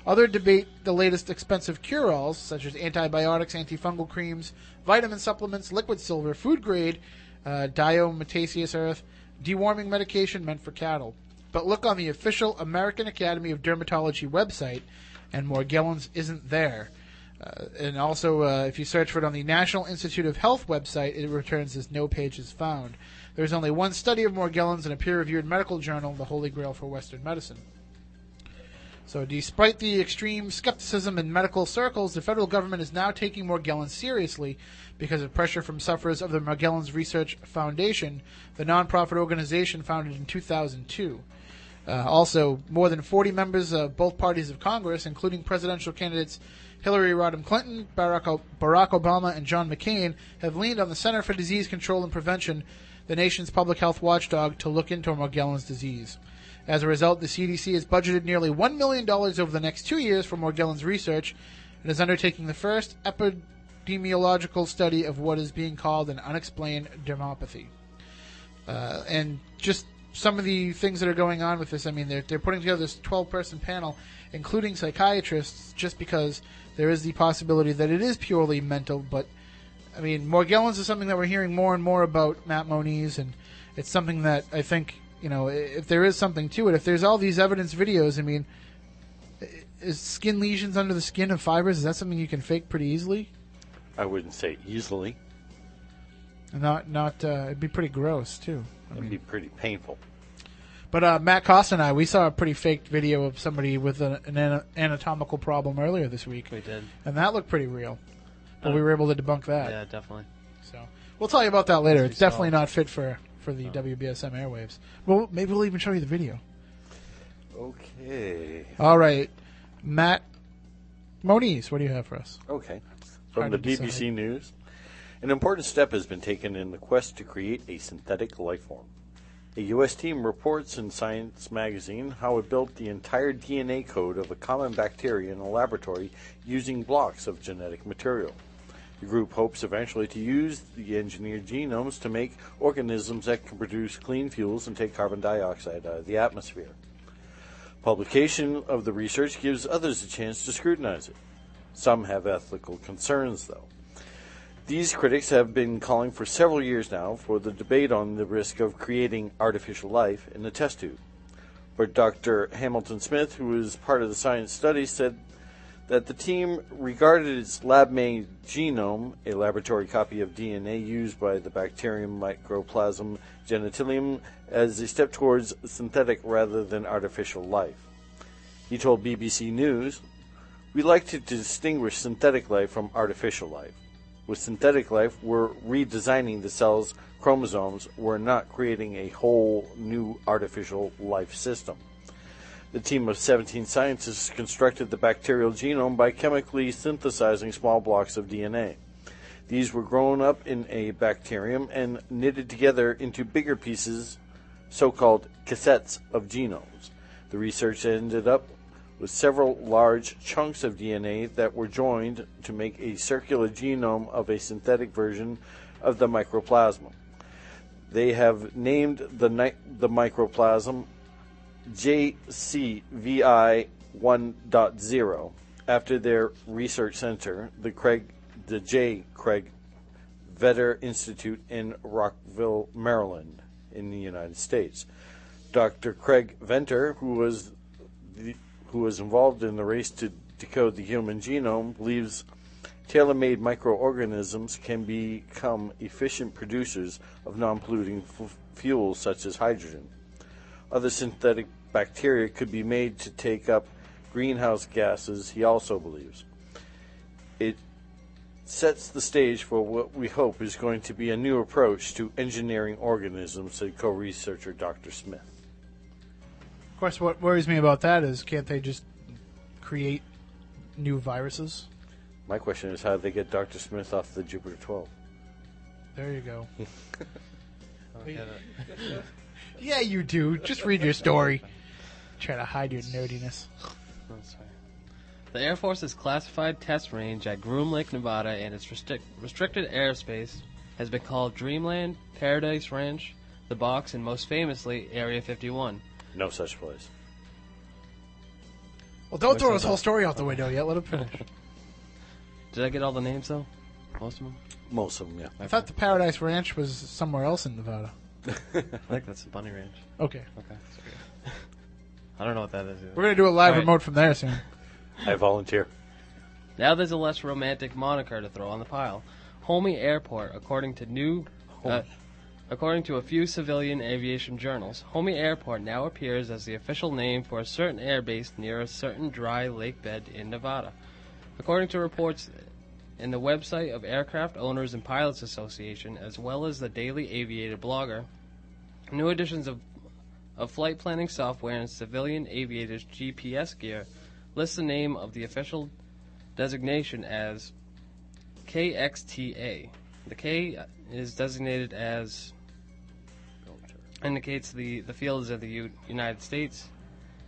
Other debate the latest expensive cure-alls, such as antibiotics, antifungal creams, vitamin supplements, liquid silver, food grade, uh, diatomaceous earth, deworming medication meant for cattle. But look on the official American Academy of Dermatology website, and Morgellons isn't there. Uh, and also, uh, if you search for it on the National Institute of Health website, it returns as no page is found. There's only one study of Morgellons in a peer-reviewed medical journal, the Holy Grail for Western Medicine. So, despite the extreme skepticism in medical circles, the federal government is now taking Morgellons seriously because of pressure from sufferers of the Morgellons Research Foundation, the nonprofit organization founded in 2002. Uh, also, more than 40 members of both parties of Congress, including presidential candidates Hillary Rodham Clinton, Barack, Barack Obama, and John McCain, have leaned on the Center for Disease Control and Prevention, the nation's public health watchdog, to look into Morgellons disease. As a result, the CDC has budgeted nearly $1 million over the next two years for Morgellons research and is undertaking the first epidemiological study of what is being called an unexplained dermopathy. Uh, and just some of the things that are going on with this, I mean, they're, they're putting together this 12 person panel, including psychiatrists, just because there is the possibility that it is purely mental. But, I mean, Morgellons is something that we're hearing more and more about, Matt Moniz, and it's something that I think, you know, if there is something to it, if there's all these evidence videos, I mean, is skin lesions under the skin of fibers, is that something you can fake pretty easily? I wouldn't say easily. Not, not, uh, it'd be pretty gross, too. I It'd mean, be pretty painful. But uh, Matt Costa and I, we saw a pretty faked video of somebody with an, an anatomical problem earlier this week. We did. and that looked pretty real. But Uh, we were able to debunk that. Yeah, definitely. So we'll tell you about that later. It's definitely not fit for for the WBSM airwaves. Well, maybe we'll even show you the video. Okay. All right, Matt Moniz, what do you have for us? Okay. From the to decide. BBC News, an important step has been taken in the quest to create a synthetic life form. A U.S. team reports in Science magazine how it built the entire DNA code of a common bacteria in a laboratory using blocks of genetic material. The group hopes eventually to use the engineered genomes to make organisms that can produce clean fuels and take carbon dioxide out of the atmosphere. Publication of the research gives others a chance to scrutinize it. Some have ethical concerns, though. These critics have been calling for several years now for the debate on the risk of creating artificial life in a test tube. But Dr. Hamilton Smith, who is part of the science study, said that the team regarded its lab made genome, a laboratory copy of DNA used by the bacterium Mycoplasma genitalium, as a step towards synthetic rather than artificial life. He told BBC News, We like to distinguish synthetic life from artificial life. With synthetic life, we're redesigning the cell's chromosomes. We're not creating a whole new artificial life system. The team of 17 scientists constructed the bacterial genome by chemically synthesizing small blocks of DNA. These were grown up in a bacterium and knitted together into bigger pieces, so called cassettes of genomes. The research ended up with several large chunks of DNA that were joined to make a circular genome of a synthetic version of the mycoplasma. They have named the, ni- the microplasm JCVI 1.0 after their research center, the Craig, the J. Craig Venter Institute in Rockville, Maryland, in the United States. Dr. Craig Venter, who was the, who was involved in the race to decode the human genome, believes tailor-made microorganisms can become efficient producers of non-polluting f- fuels such as hydrogen. Other synthetic bacteria could be made to take up greenhouse gases, he also believes. It sets the stage for what we hope is going to be a new approach to engineering organisms, said co researcher Dr. Smith. Of course, what worries me about that is can't they just create new viruses? My question is how did they get Dr. Smith off the Jupiter 12? There you go. Yeah, you do. Just read your story. Try to hide your nerdiness. The Air Force's classified test range at Groom Lake, Nevada, and its restric- restricted airspace has been called Dreamland, Paradise Ranch, the Box, and most famously, Area 51. No such place. Well, don't throw What's his whole story out the window yet. Let him finish. Did I get all the names though? Most of them. Most of them, yeah. I thought the Paradise Ranch was somewhere else in Nevada. I think that's the Bunny Ranch. Okay. Okay. I don't know what that is. Either. We're gonna do a live All right. remote from there soon. I volunteer. Now there's a less romantic moniker to throw on the pile. Homey Airport, according to new, uh, according to a few civilian aviation journals, Homey Airport now appears as the official name for a certain airbase near a certain dry lake bed in Nevada. According to reports in the website of Aircraft Owners and Pilots Association, as well as the Daily Aviator blogger, new editions of of flight planning software and civilian aviators GPS gear list the name of the official designation as KXTA. The K is designated as indicates the, the fields of the U- United States,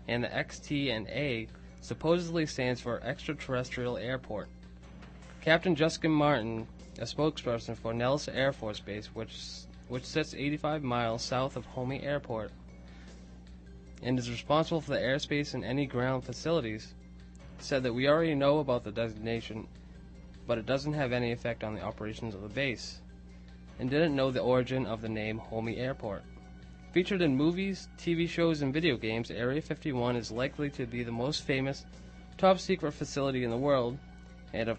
and the XT and A supposedly stands for Extraterrestrial Airport. Captain Justin Martin, a spokesperson for Nellis Air Force Base, which which sits 85 miles south of Homey Airport, and is responsible for the airspace and any ground facilities, said that we already know about the designation, but it doesn't have any effect on the operations of the base, and didn't know the origin of the name Homey Airport. Featured in movies, TV shows, and video games, Area 51 is likely to be the most famous, top secret facility in the world, and a,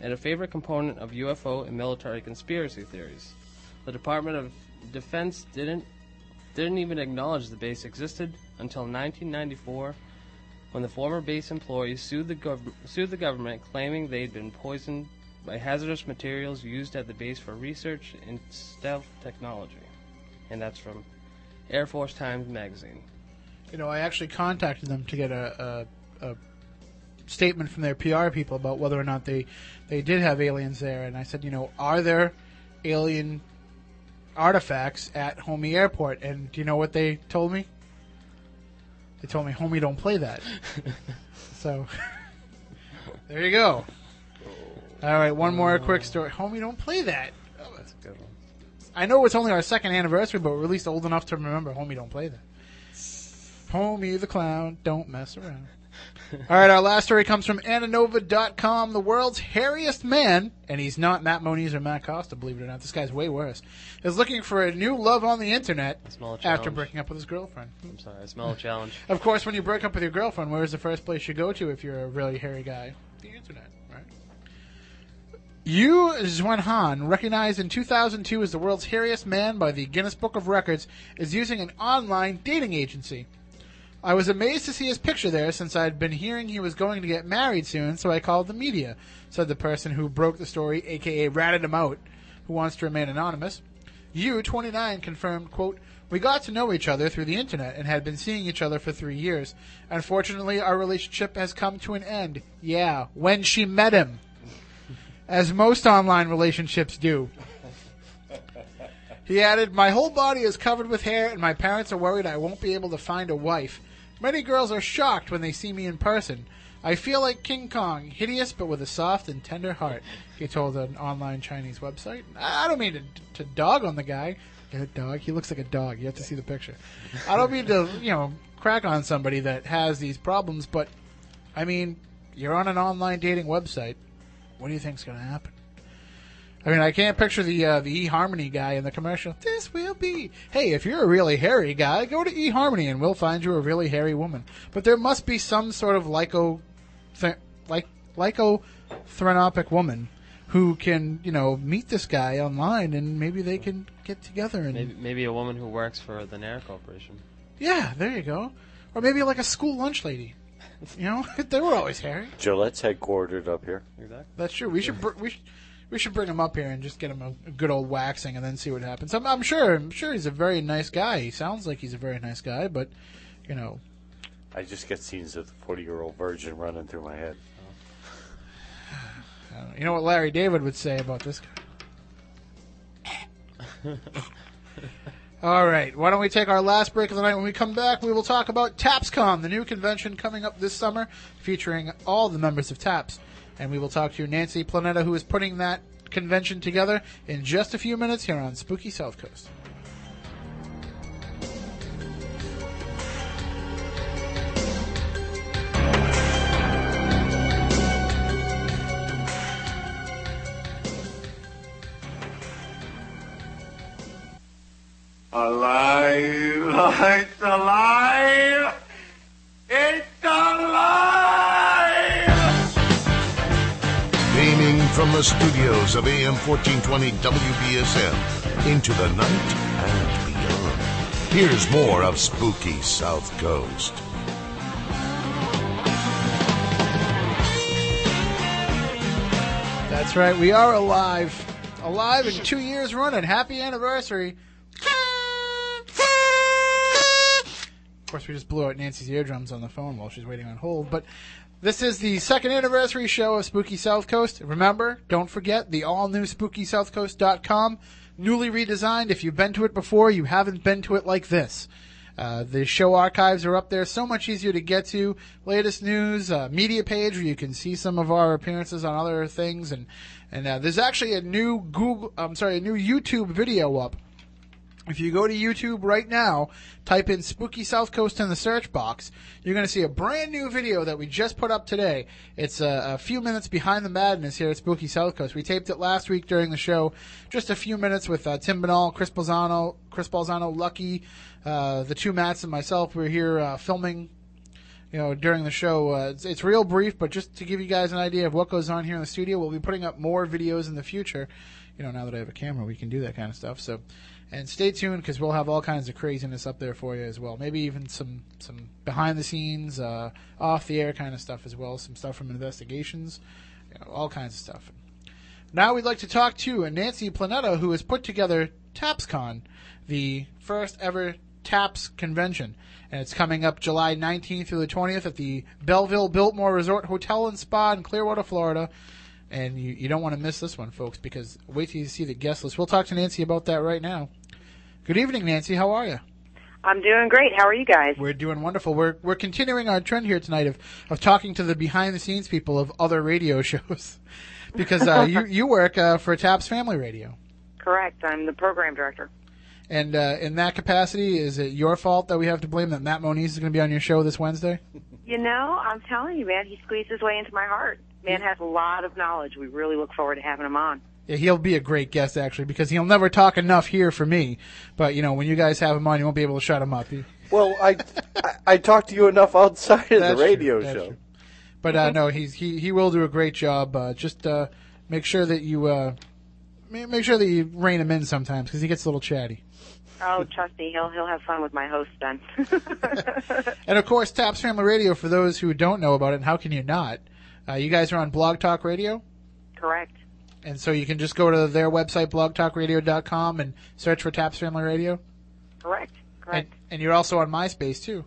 and a favorite component of UFO and military conspiracy theories. The Department of Defense didn't didn't even acknowledge the base existed until 1994, when the former base employees sued the gov- sued the government, claiming they'd been poisoned by hazardous materials used at the base for research in stealth technology. And that's from Air Force Times magazine. You know, I actually contacted them to get a, a, a statement from their PR people about whether or not they they did have aliens there, and I said, you know, are there alien artifacts at Homie Airport? And do you know what they told me? They told me, Homie, don't play that. so there you go. All right, one more quick story. Homie, don't play that. I know it's only our second anniversary, but we're at least old enough to remember Homie Don't Play That. Homie the Clown, don't mess around. All right, our last story comes from Ananova.com. The world's hairiest man, and he's not Matt Moniz or Matt Costa, believe it or not. This guy's way worse. Is looking for a new love on the internet after breaking up with his girlfriend. I'm sorry, I smell a challenge. Of course, when you break up with your girlfriend, where's the first place you go to if you're a really hairy guy? The internet? Yu Zhenhuan, recognized in 2002 as the world's hairiest man by the Guinness Book of Records, is using an online dating agency. I was amazed to see his picture there since I'd been hearing he was going to get married soon, so I called the media, said the person who broke the story, aka ratted him out, who wants to remain anonymous. Yu, 29, confirmed, quote, We got to know each other through the internet and had been seeing each other for three years. Unfortunately, our relationship has come to an end. Yeah, when she met him. As most online relationships do. He added, My whole body is covered with hair, and my parents are worried I won't be able to find a wife. Many girls are shocked when they see me in person. I feel like King Kong, hideous but with a soft and tender heart, he told an online Chinese website. I don't mean to, to dog on the guy. Dog? He looks like a dog. You have to see the picture. I don't mean to, you know, crack on somebody that has these problems, but, I mean, you're on an online dating website. What do you think's going to happen? I mean, I can't picture the uh, the eHarmony guy in the commercial. This will be. Hey, if you're a really hairy guy, go to eHarmony and we'll find you a really hairy woman. But there must be some sort of lyco, th- like lycothronopic woman who can, you know, meet this guy online and maybe they can get together and Maybe, maybe a woman who works for the Nair Corporation. yeah, there you go. Or maybe like a school lunch lady. You know, they were always hairy. Gillette's headquartered up here. Exactly. That's true. We should br- we should, we should bring him up here and just get him a, a good old waxing and then see what happens. I'm, I'm sure I'm sure he's a very nice guy. He sounds like he's a very nice guy, but you know, I just get scenes of the 40 year old virgin running through my head. You know what Larry David would say about this? All right. Why don't we take our last break of the night? When we come back, we will talk about TAPSCon, the new convention coming up this summer, featuring all the members of TAPS. And we will talk to Nancy Planeta, who is putting that convention together, in just a few minutes here on Spooky South Coast. Alive! It's alive! It's alive! Beaming from the studios of AM 1420 WBSM into the night and beyond. Here's more of Spooky South Coast. That's right. We are alive. Alive in two years running. Happy anniversary. Course, we just blew out Nancy's eardrums on the phone while she's waiting on hold. But this is the second anniversary show of Spooky South Coast. Remember, don't forget the all new SpookySouthCoast.com, newly redesigned. If you've been to it before, you haven't been to it like this. Uh, the show archives are up there, so much easier to get to. Latest news, uh, media page where you can see some of our appearances on other things, and and uh, there's actually a new Google, I'm sorry, a new YouTube video up. If you go to YouTube right now, type in Spooky South Coast in the search box, you're going to see a brand new video that we just put up today. It's a, a few minutes behind the madness here at Spooky South Coast. We taped it last week during the show, just a few minutes with uh, Tim Banal, Chris Balzano, Chris Balzano, Lucky, uh, the two Mats, and myself. We are here uh, filming you know, during the show. Uh, it's, it's real brief, but just to give you guys an idea of what goes on here in the studio, we'll be putting up more videos in the future. You know, now that I have a camera, we can do that kind of stuff. So, and stay tuned because we'll have all kinds of craziness up there for you as well. Maybe even some some behind the scenes, uh, off the air kind of stuff as well. Some stuff from investigations, you know, all kinds of stuff. Now we'd like to talk to Nancy Planeta, who has put together TAPSCon, the first ever TAPS convention. And it's coming up July 19th through the 20th at the Belleview Biltmore Resort Hotel and Spa in Clearwater, Florida. And you, you don't want to miss this one, folks, because wait till you see the guest list. We'll talk to Nancy about that right now. Good evening, Nancy. How are you? I'm doing great. How are you guys? We're doing wonderful. We're we're continuing our trend here tonight of, of talking to the behind the scenes people of other radio shows, because uh, you you work uh, for Taps Family Radio, Correct. I'm the program director. and uh, in that capacity, is it your fault that we have to blame that Matt Moniz is going to be on your show this Wednesday? You know, I'm telling you, man, he squeezed his way into my heart. Man has a lot of knowledge. We really look forward to having him on. Yeah, he'll be a great guest actually because he'll never talk enough here for me. But you know, when you guys have him on, you won't be able to shut him up. He- Well, I, I, I talked to you enough outside of That's the radio true, that's show. true. But uh, no, he's he he will do a great job. Uh, just uh, make sure that you uh, make sure that you rein him in sometimes because he gets a little chatty. Oh, trust me, he'll he'll have fun with my host then. And of course, Taps Family Radio. For those who don't know about it, and how can you not? Uh, you guys are on Blog Talk Radio, Correct. And so you can just go to their website, blogtalkradio.com, and search for Taps Family Radio. Correct. And, Correct. and you're also on MySpace too.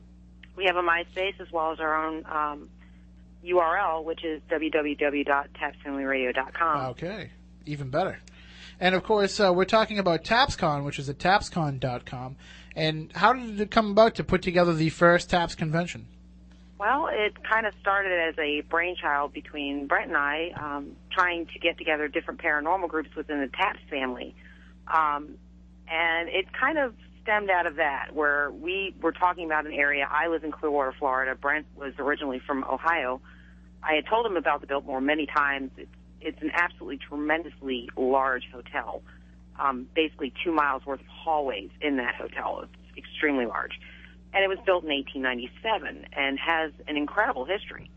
We have a MySpace as well as our own um, URL, which is www.tapsfamilyradio.com. Okay, even better. And of course, uh, we're talking about TapsCon, which is at tapscon.com. And how did it come about to put together the first TAPS convention? Well, it kind of started as a brainchild between Brett and I, um, trying to get together different paranormal groups within the TAPS family. Um, and it kind of stemmed out of that, where we were talking about an area. I live in Clearwater, Florida. Brent was originally from Ohio. I had told him about the Biltmore many times. It's, it's an absolutely tremendously large hotel, um, basically two miles worth of hallways in that hotel. It's extremely large and it was built in 1897 and has an incredible history.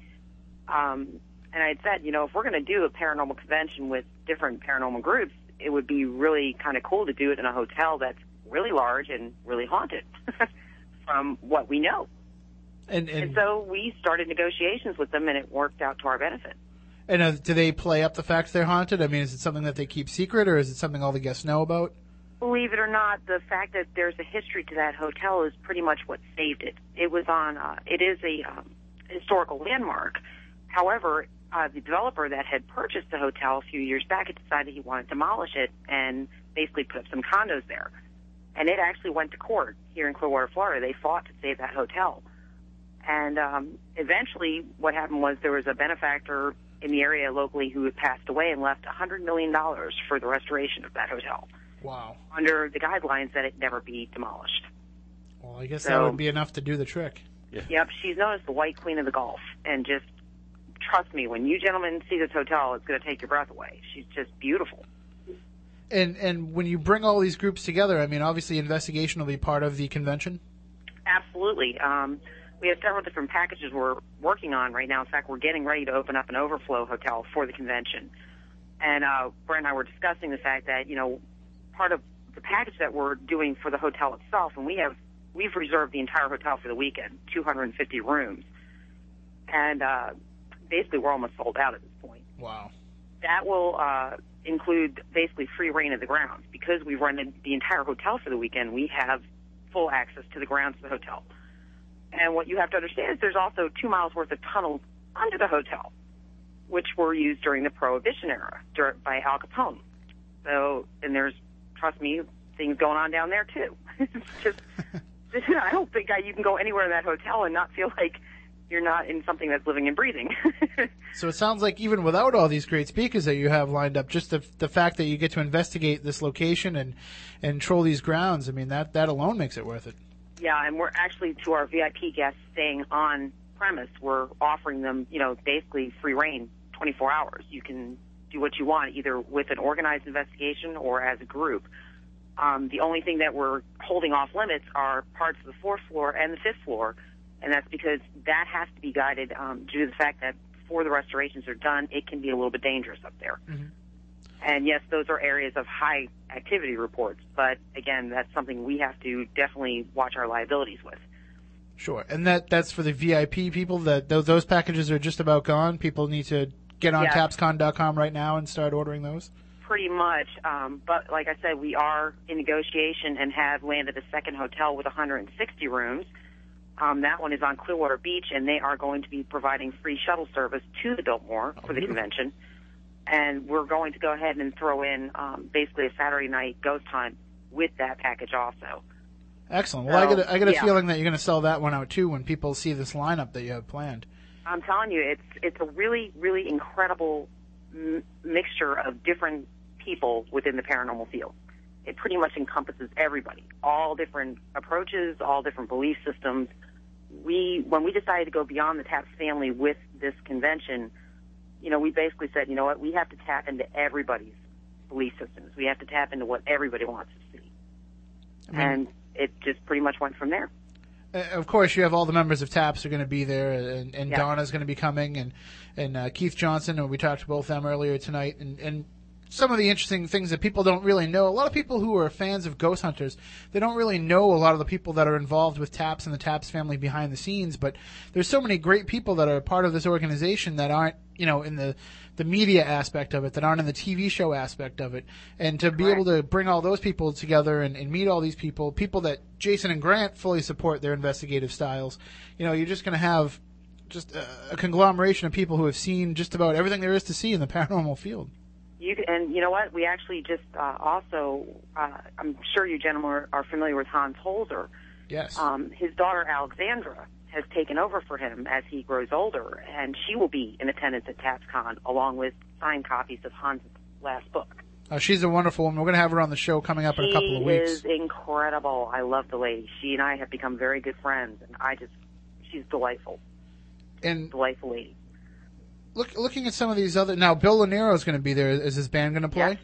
Um, and I had said, you know, if we're going to do a paranormal convention with different paranormal groups, it would be really kind of cool to do it in a hotel that's really large and really haunted, from what we know. And And and, so we started negotiations with them, and it worked out to our benefit. and uh, do they play up the fact they're haunted? I mean, is it something that they keep secret, or is it something all the guests know about? Believe it or not, the fact that there's a history to that hotel is pretty much what saved it. It was on. Uh, it is a um, historical landmark. However, uh, the developer that had purchased the hotel a few years back had decided he wanted to demolish it and basically put up some condos there. And it actually went to court here in Clearwater, Florida. They fought to save that hotel. And um, eventually, what happened was there was a benefactor in the area locally who had passed away and left $100 million for the restoration of that hotel Wow. under the guidelines that it never be demolished. Well, I guess So- that would be enough to do the trick. Yep, she's known as the White Queen of the Gulf, and just trust me, when you gentlemen see this hotel, it's going to take your breath away. She's just beautiful. And and when you bring all these groups together, I mean, obviously, investigation will be part of the convention. Absolutely. Um, we have several different packages we're working on right now. In fact, we're getting ready to open up an overflow hotel for the convention. And uh, Brent and I were discussing the fact that you know part of the package that we're doing for the hotel itself, and we have we've reserved the entire hotel for the weekend, 250 rooms, and uh, basically we're almost sold out at this point. Wow. That will uh, include basically free reign of the grounds because we rented the entire hotel for the weekend. We have full access to the grounds of the hotel. And what you have to understand is there's also two miles worth of tunnels under the hotel, which were used during the Prohibition era by Al Capone. So, and there's, trust me, things going on down there too. it's just, I don't think I, you can go anywhere in that hotel and not feel like you're not in something that's living and breathing. So it sounds like even without all these great speakers that you have lined up, just the the fact that you get to investigate this location and and troll these grounds, I mean that that alone makes it worth it. Yeah, and we're actually to our VIP guests staying on premise. We're offering them, you know, basically free reign, 24 hours. You can do what you want, either with an organized investigation or as a group. Um, the only thing that we're holding off limits are parts of the fourth floor and the fifth floor, and that's because that has to be guided um, due to the fact that before the restorations are done, it can be a little bit dangerous up there. And yes, those are areas of high activity reports, but again, that's something we have to definitely watch our liabilities with. Sure, and that that's for the VIP people. That those, those packages are just about gone. People need to get on Yeah. tapscon.com right now and start ordering those. Pretty much, um, but like I said, we are in negotiation and have landed a second hotel with 160 rooms. Um, that one is on Clearwater Beach, and they are going to be providing free shuttle service to the Biltmore for the beautiful. convention. And we're going to go ahead and throw in um, basically a Saturday night ghost hunt with that package also. Excellent. Well, I get a, I get a Yeah. feeling that you're going to sell that one out too when people see this lineup that you have planned. I'm telling you, it's it's a really really incredible m- mixture of different people within the paranormal field. It pretty much encompasses everybody, all different approaches, all different belief systems. We when we decided to go beyond the Taps family with this convention, you know, we basically said, you know what, we have to tap into everybody's belief systems. We have to tap into what everybody wants to see, and it just pretty much went from there. Uh, of course, you have all the members of TAPS are going to be there, and, and Yeah. Donna's going to be coming, and and uh, Keith Johnson, and we talked to both them earlier tonight, and and some of the interesting things that people don't really know. A lot of people who are fans of Ghost Hunters, they don't really know a lot of the people that are involved with TAPS and the TAPS family behind the scenes. But there's so many great people that are part of this organization that aren't, you know, in the the media aspect of it, that aren't in the TV show aspect of it, and to be able to bring all those people together and, and meet all these people, people that Jason and Grant fully support their investigative styles, you know, you're just going to have just a, a conglomeration of people who have seen just about everything there is to see in the paranormal field. You and you know what? We actually just uh, also, uh, I'm sure you gentlemen are, are familiar with Hans Holzer. Yes. Um, his daughter Alexandra has taken over for him as he grows older, and she will be in attendance at TAPSCon along with signed copies of Hans' last book. Uh, she's a wonderful woman. We're going to have her on the show coming up in a couple of weeks. She is incredible. I love the lady. She and I have become very good friends, and I just, she's delightful. And delightful lady. Look, looking at some of these other now, Bill Lanero is going to be there. Is his band going to play?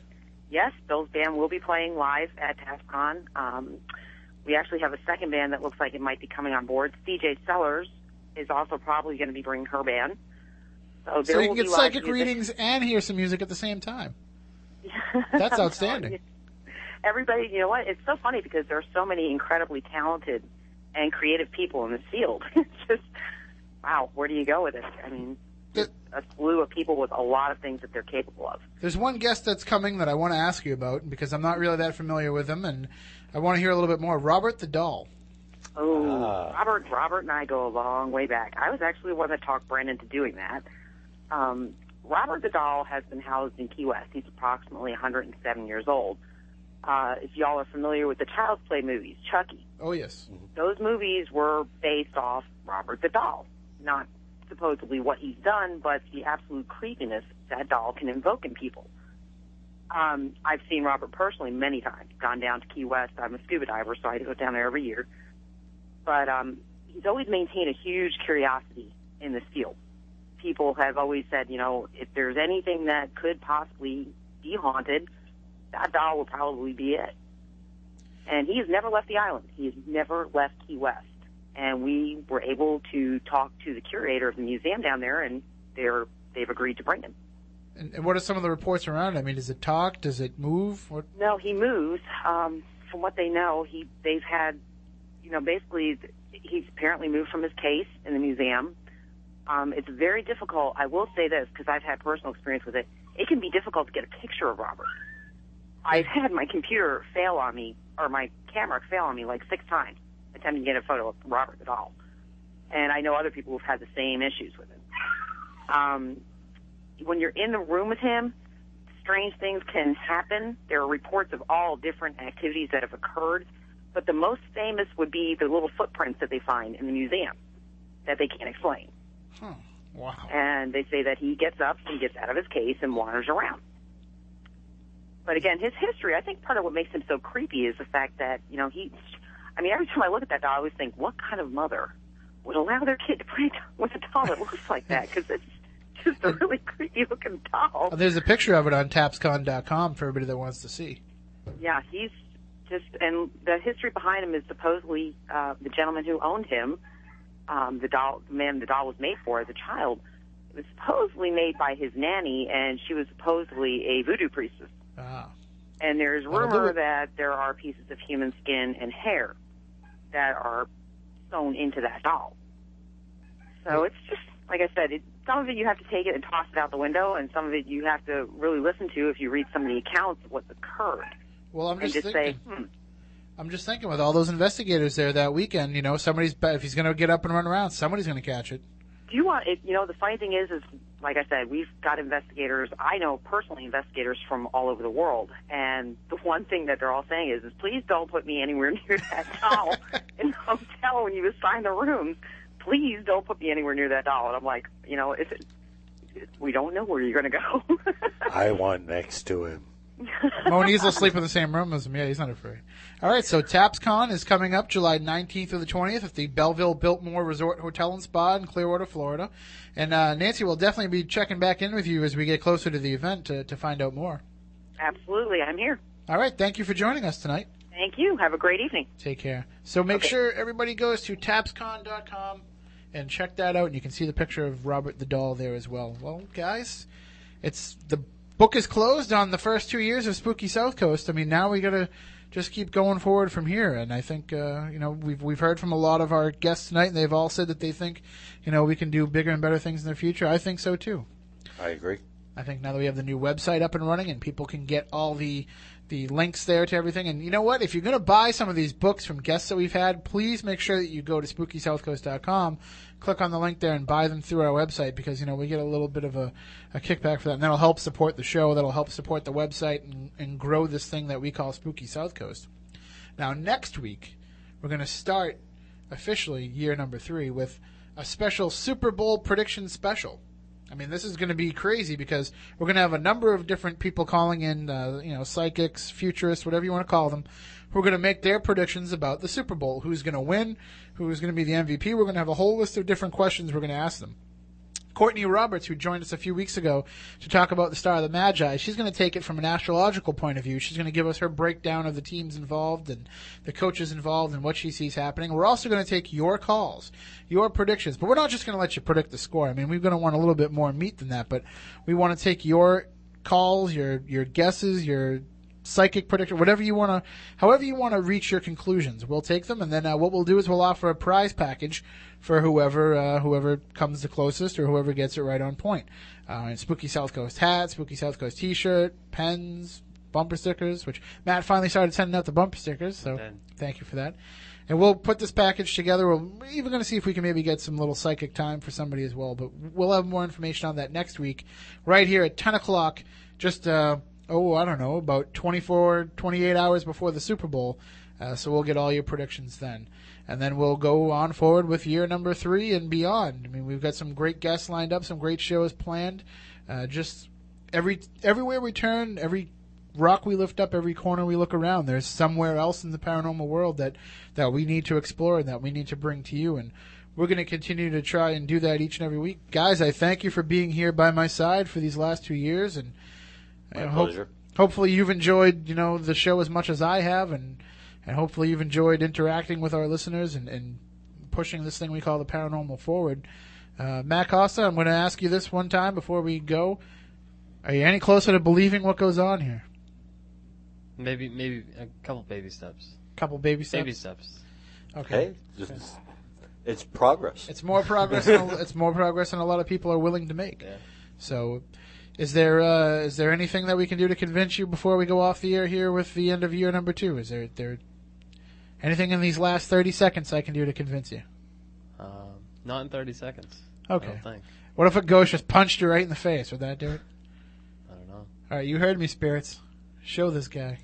Yes, Bill's band will be playing live at TAPSCon. Um, we actually have a second band that looks like it might be coming on board. CJ Sellers is also probably going to be bringing her band. So, So you can get psychic readings and hear some music at the same time. That's outstanding. Everybody, you know what? It's so funny because there are so many incredibly talented and creative people in this field. it's just, wow, where do you go with it? I mean, a slew of people with a lot of things that they're capable of. There's one guest that's coming that I want to ask you about because I'm not really that familiar with him, and I want to hear a little bit more. Robert the Doll. Oh, Ah. Robert, Robert and I go a long way back. I was actually the one that talked Brandon to doing that. Um, Robert the doll has been housed in Key West. He's approximately 107 years old. Uh, if y'all are familiar with the Child's Play movies, Chucky, Oh yes. those movies were based off Robert the doll. Not supposedly what he's done, but the absolute creepiness that doll can invoke in people. Um, I've seen Robert personally many times. Gone down to Key West. I'm a scuba diver, so I go down there every year. But um, he's always maintained a huge curiosity in this field. People have always said, you know, if there's anything that could possibly be haunted, that doll will probably be it. And he has never left the island. He has never left Key West. And we were able to talk to the curator of the museum down there, and they're they've agreed to bring him. And, and what are some of the reports around? it? I mean, does it talk? Does it move? What? No, he moves. Um, from what they know, he they've had, you know, basically he's apparently moved from his case in the museum. Um, it's very difficult. I will say this because I've had personal experience with it. It can be difficult to get a picture of Robert. I've had my computer fail on me, or my camera fail on me like six times, attempting to get a photo of Robert at all. And I know other people who've had the same issues with it. Um, when you're in the room with him, strange things can happen. There are reports of all different activities that have occurred, but the most famous would be the little footprints that they find in the museum that they can't explain. Huh. Wow. And they say that he gets up and gets out of his case and wanders around. But again, his history, I think part of what makes him so creepy is the fact that, you know, he, I mean, every time I look at that doll, I always think, what kind of mother would allow their kid to play with a doll that looks like that? Because it's just a really creepy looking doll. Oh, there's a picture of it on tapscon.com for everybody that wants to see. Yeah, he's just, and the history behind him is supposedly uh, the gentleman who owned him, um, the doll, the man the doll was made for as a child. It was supposedly made by his nanny, and she was supposedly a voodoo priestess. Ah. And there's rumor that there are pieces of human skin and hair that are sewn into that doll. So it's just, like I said, it, some of it you have to take it and toss it out the window, and some of it you have to really listen to if you read some of the accounts of what's occurred. Well, I'm and just just thinking. say, hmm, I'm just thinking with all those investigators there that weekend, you know, somebody's if he's going to get up and run around, somebody's going to catch it. do you want it? You know, the funny thing is, is like I said, we've got investigators. I know personally investigators from all over the world, and the one thing that they're all saying is, is please don't put me anywhere near that doll in the hotel when you assign the rooms. Please don't put me anywhere near that doll. And I'm like, you know, if it, we don't know where you're going to go. I want next to him. Moniz will sleep in the same room as him. Yeah, he's not afraid. All right, so TapsCon is coming up July 19th through the 20th at the Belleview Biltmore Resort Hotel and Spa in Clearwater, Florida. And uh, Nancy will definitely be checking back in with you as we get closer to the event to, to find out more. Absolutely, I'm here. All right, thank you for joining us tonight. Thank you. Have a great evening. Take care. So make sure everybody goes to tapscon.com and check that out, and you can see the picture of Robert the doll there as well. Well, guys, it's the book is closed on the first two years of Spooky South Coast. I mean, now we got to just keep going forward from here. And I think uh, you know we've we've heard from a lot of our guests tonight, and they've all said that they think you know we can do bigger and better things in the future. I think so too. I agree. I think now that we have the new website up and running and people can get all the the links there to everything. And you know what? If you're going to buy some of these books from guests that we've had, please make sure that you go to spookysouthcoast.com, click on the link there, and buy them through our website because you know we get a little bit of a, a kickback for that, and that'll help support the show. That'll help support the website and, and grow this thing that we call Spooky South Coast. Now next week we're going to start officially year number three with a special Super Bowl prediction special. I mean, this is going to be crazy because we're going to have a number of different people calling in, uh, you know, psychics, futurists, whatever you want to call them, who are going to make their predictions about the Super Bowl. Who's going to win? Who's going to be the MVP? We're going to have a whole list of different questions we're going to ask them. Courtney Roberts, who joined us a few weeks ago to talk about the Star of the Magi, she's going to take it from an astrological point of view. She's going to give us her breakdown of the teams involved and the coaches involved and what she sees happening. We're also going to take your calls, your predictions, but we're not just going to let you predict the score. I mean, we're going to want a little bit more meat than that, but we want to take your calls, your your guesses, your psychic prediction, whatever you want to, however you want to reach your conclusions, we'll take them, and then uh, what we'll do is we'll offer a prize package for whoever uh, whoever comes the closest or whoever gets it right on point. Uh, and Spooky South Coast hat, Spooky South Coast T-shirt, pens, bumper stickers. Which Matt finally started sending out the bumper stickers, so thank you for that. And we'll put this package together. We're even going to see if we can maybe get some little psychic time for somebody as well. But we'll have more information on that next week, right here at 10 o'clock. Just uh, oh, I don't know, about 24, 28 hours before the Super Bowl. Uh, so we'll get all your predictions then. And then we'll go on forward with year number three and beyond. I mean, we've got some great guests lined up, some great shows planned. Uh, just every everywhere we turn, every rock we lift up, every corner we look around, there's somewhere else in the paranormal world that that we need to explore and that we need to bring to you. And we're going to continue to try and do that each and every week, guys. I thank you for being here by my side for these last two years, and My I hope- pleasure. hopefully you've enjoyed you know the show as much as I have, and and hopefully you've enjoyed interacting with our listeners and, and pushing this thing we call the paranormal forward. Uh, Matt Costa, I'm going to ask you this one time before we go. Are you any closer to believing what goes on here? Maybe maybe a couple baby steps. Couple baby steps. Baby steps. Okay. Hey, just, it's progress. It's more progress. than, it's more progress than a lot of people are willing to make. So, is there uh, is there anything that we can do to convince you before we go off the air here with the end of year number two? Is there there anything in these last thirty seconds I can do to convince you? Um, not in 30 seconds. Okay. I don't think. What if a ghost just punched you right in the face? Would that do it? I don't know. All right, you heard me, spirits. Show this guy.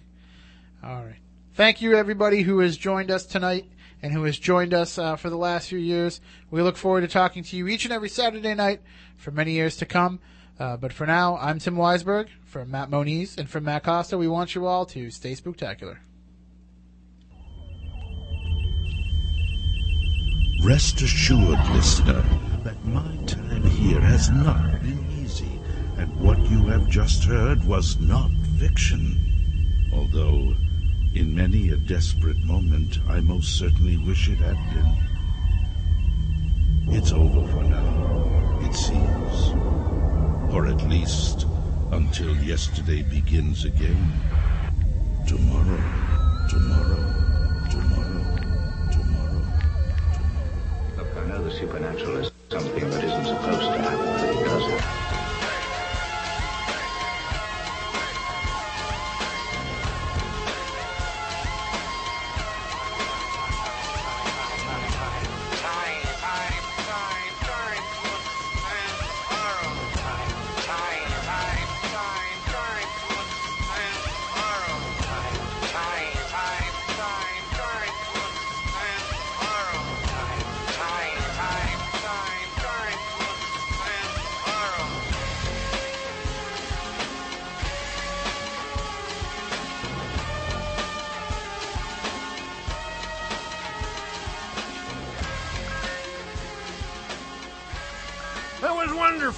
All right. Thank you, everybody who has joined us tonight and who has joined us uh, for the last few years. We look forward to talking to you each and every Saturday night for many years to come. Uh, but for now, I'm Tim Weisberg from Matt Moniz and from Matt Costa. We want you all to stay spooktacular. Rest assured, listener, that my time here has not been easy, and what you have just heard was not fiction. Although, in many a desperate moment, I most certainly wish it had been. It's over for now, it seems. Or at least until yesterday begins again. Tomorrow, tomorrow, tomorrow. Tomorrow. Look, I know the supernatural is something that isn't supposed to happen, but it does.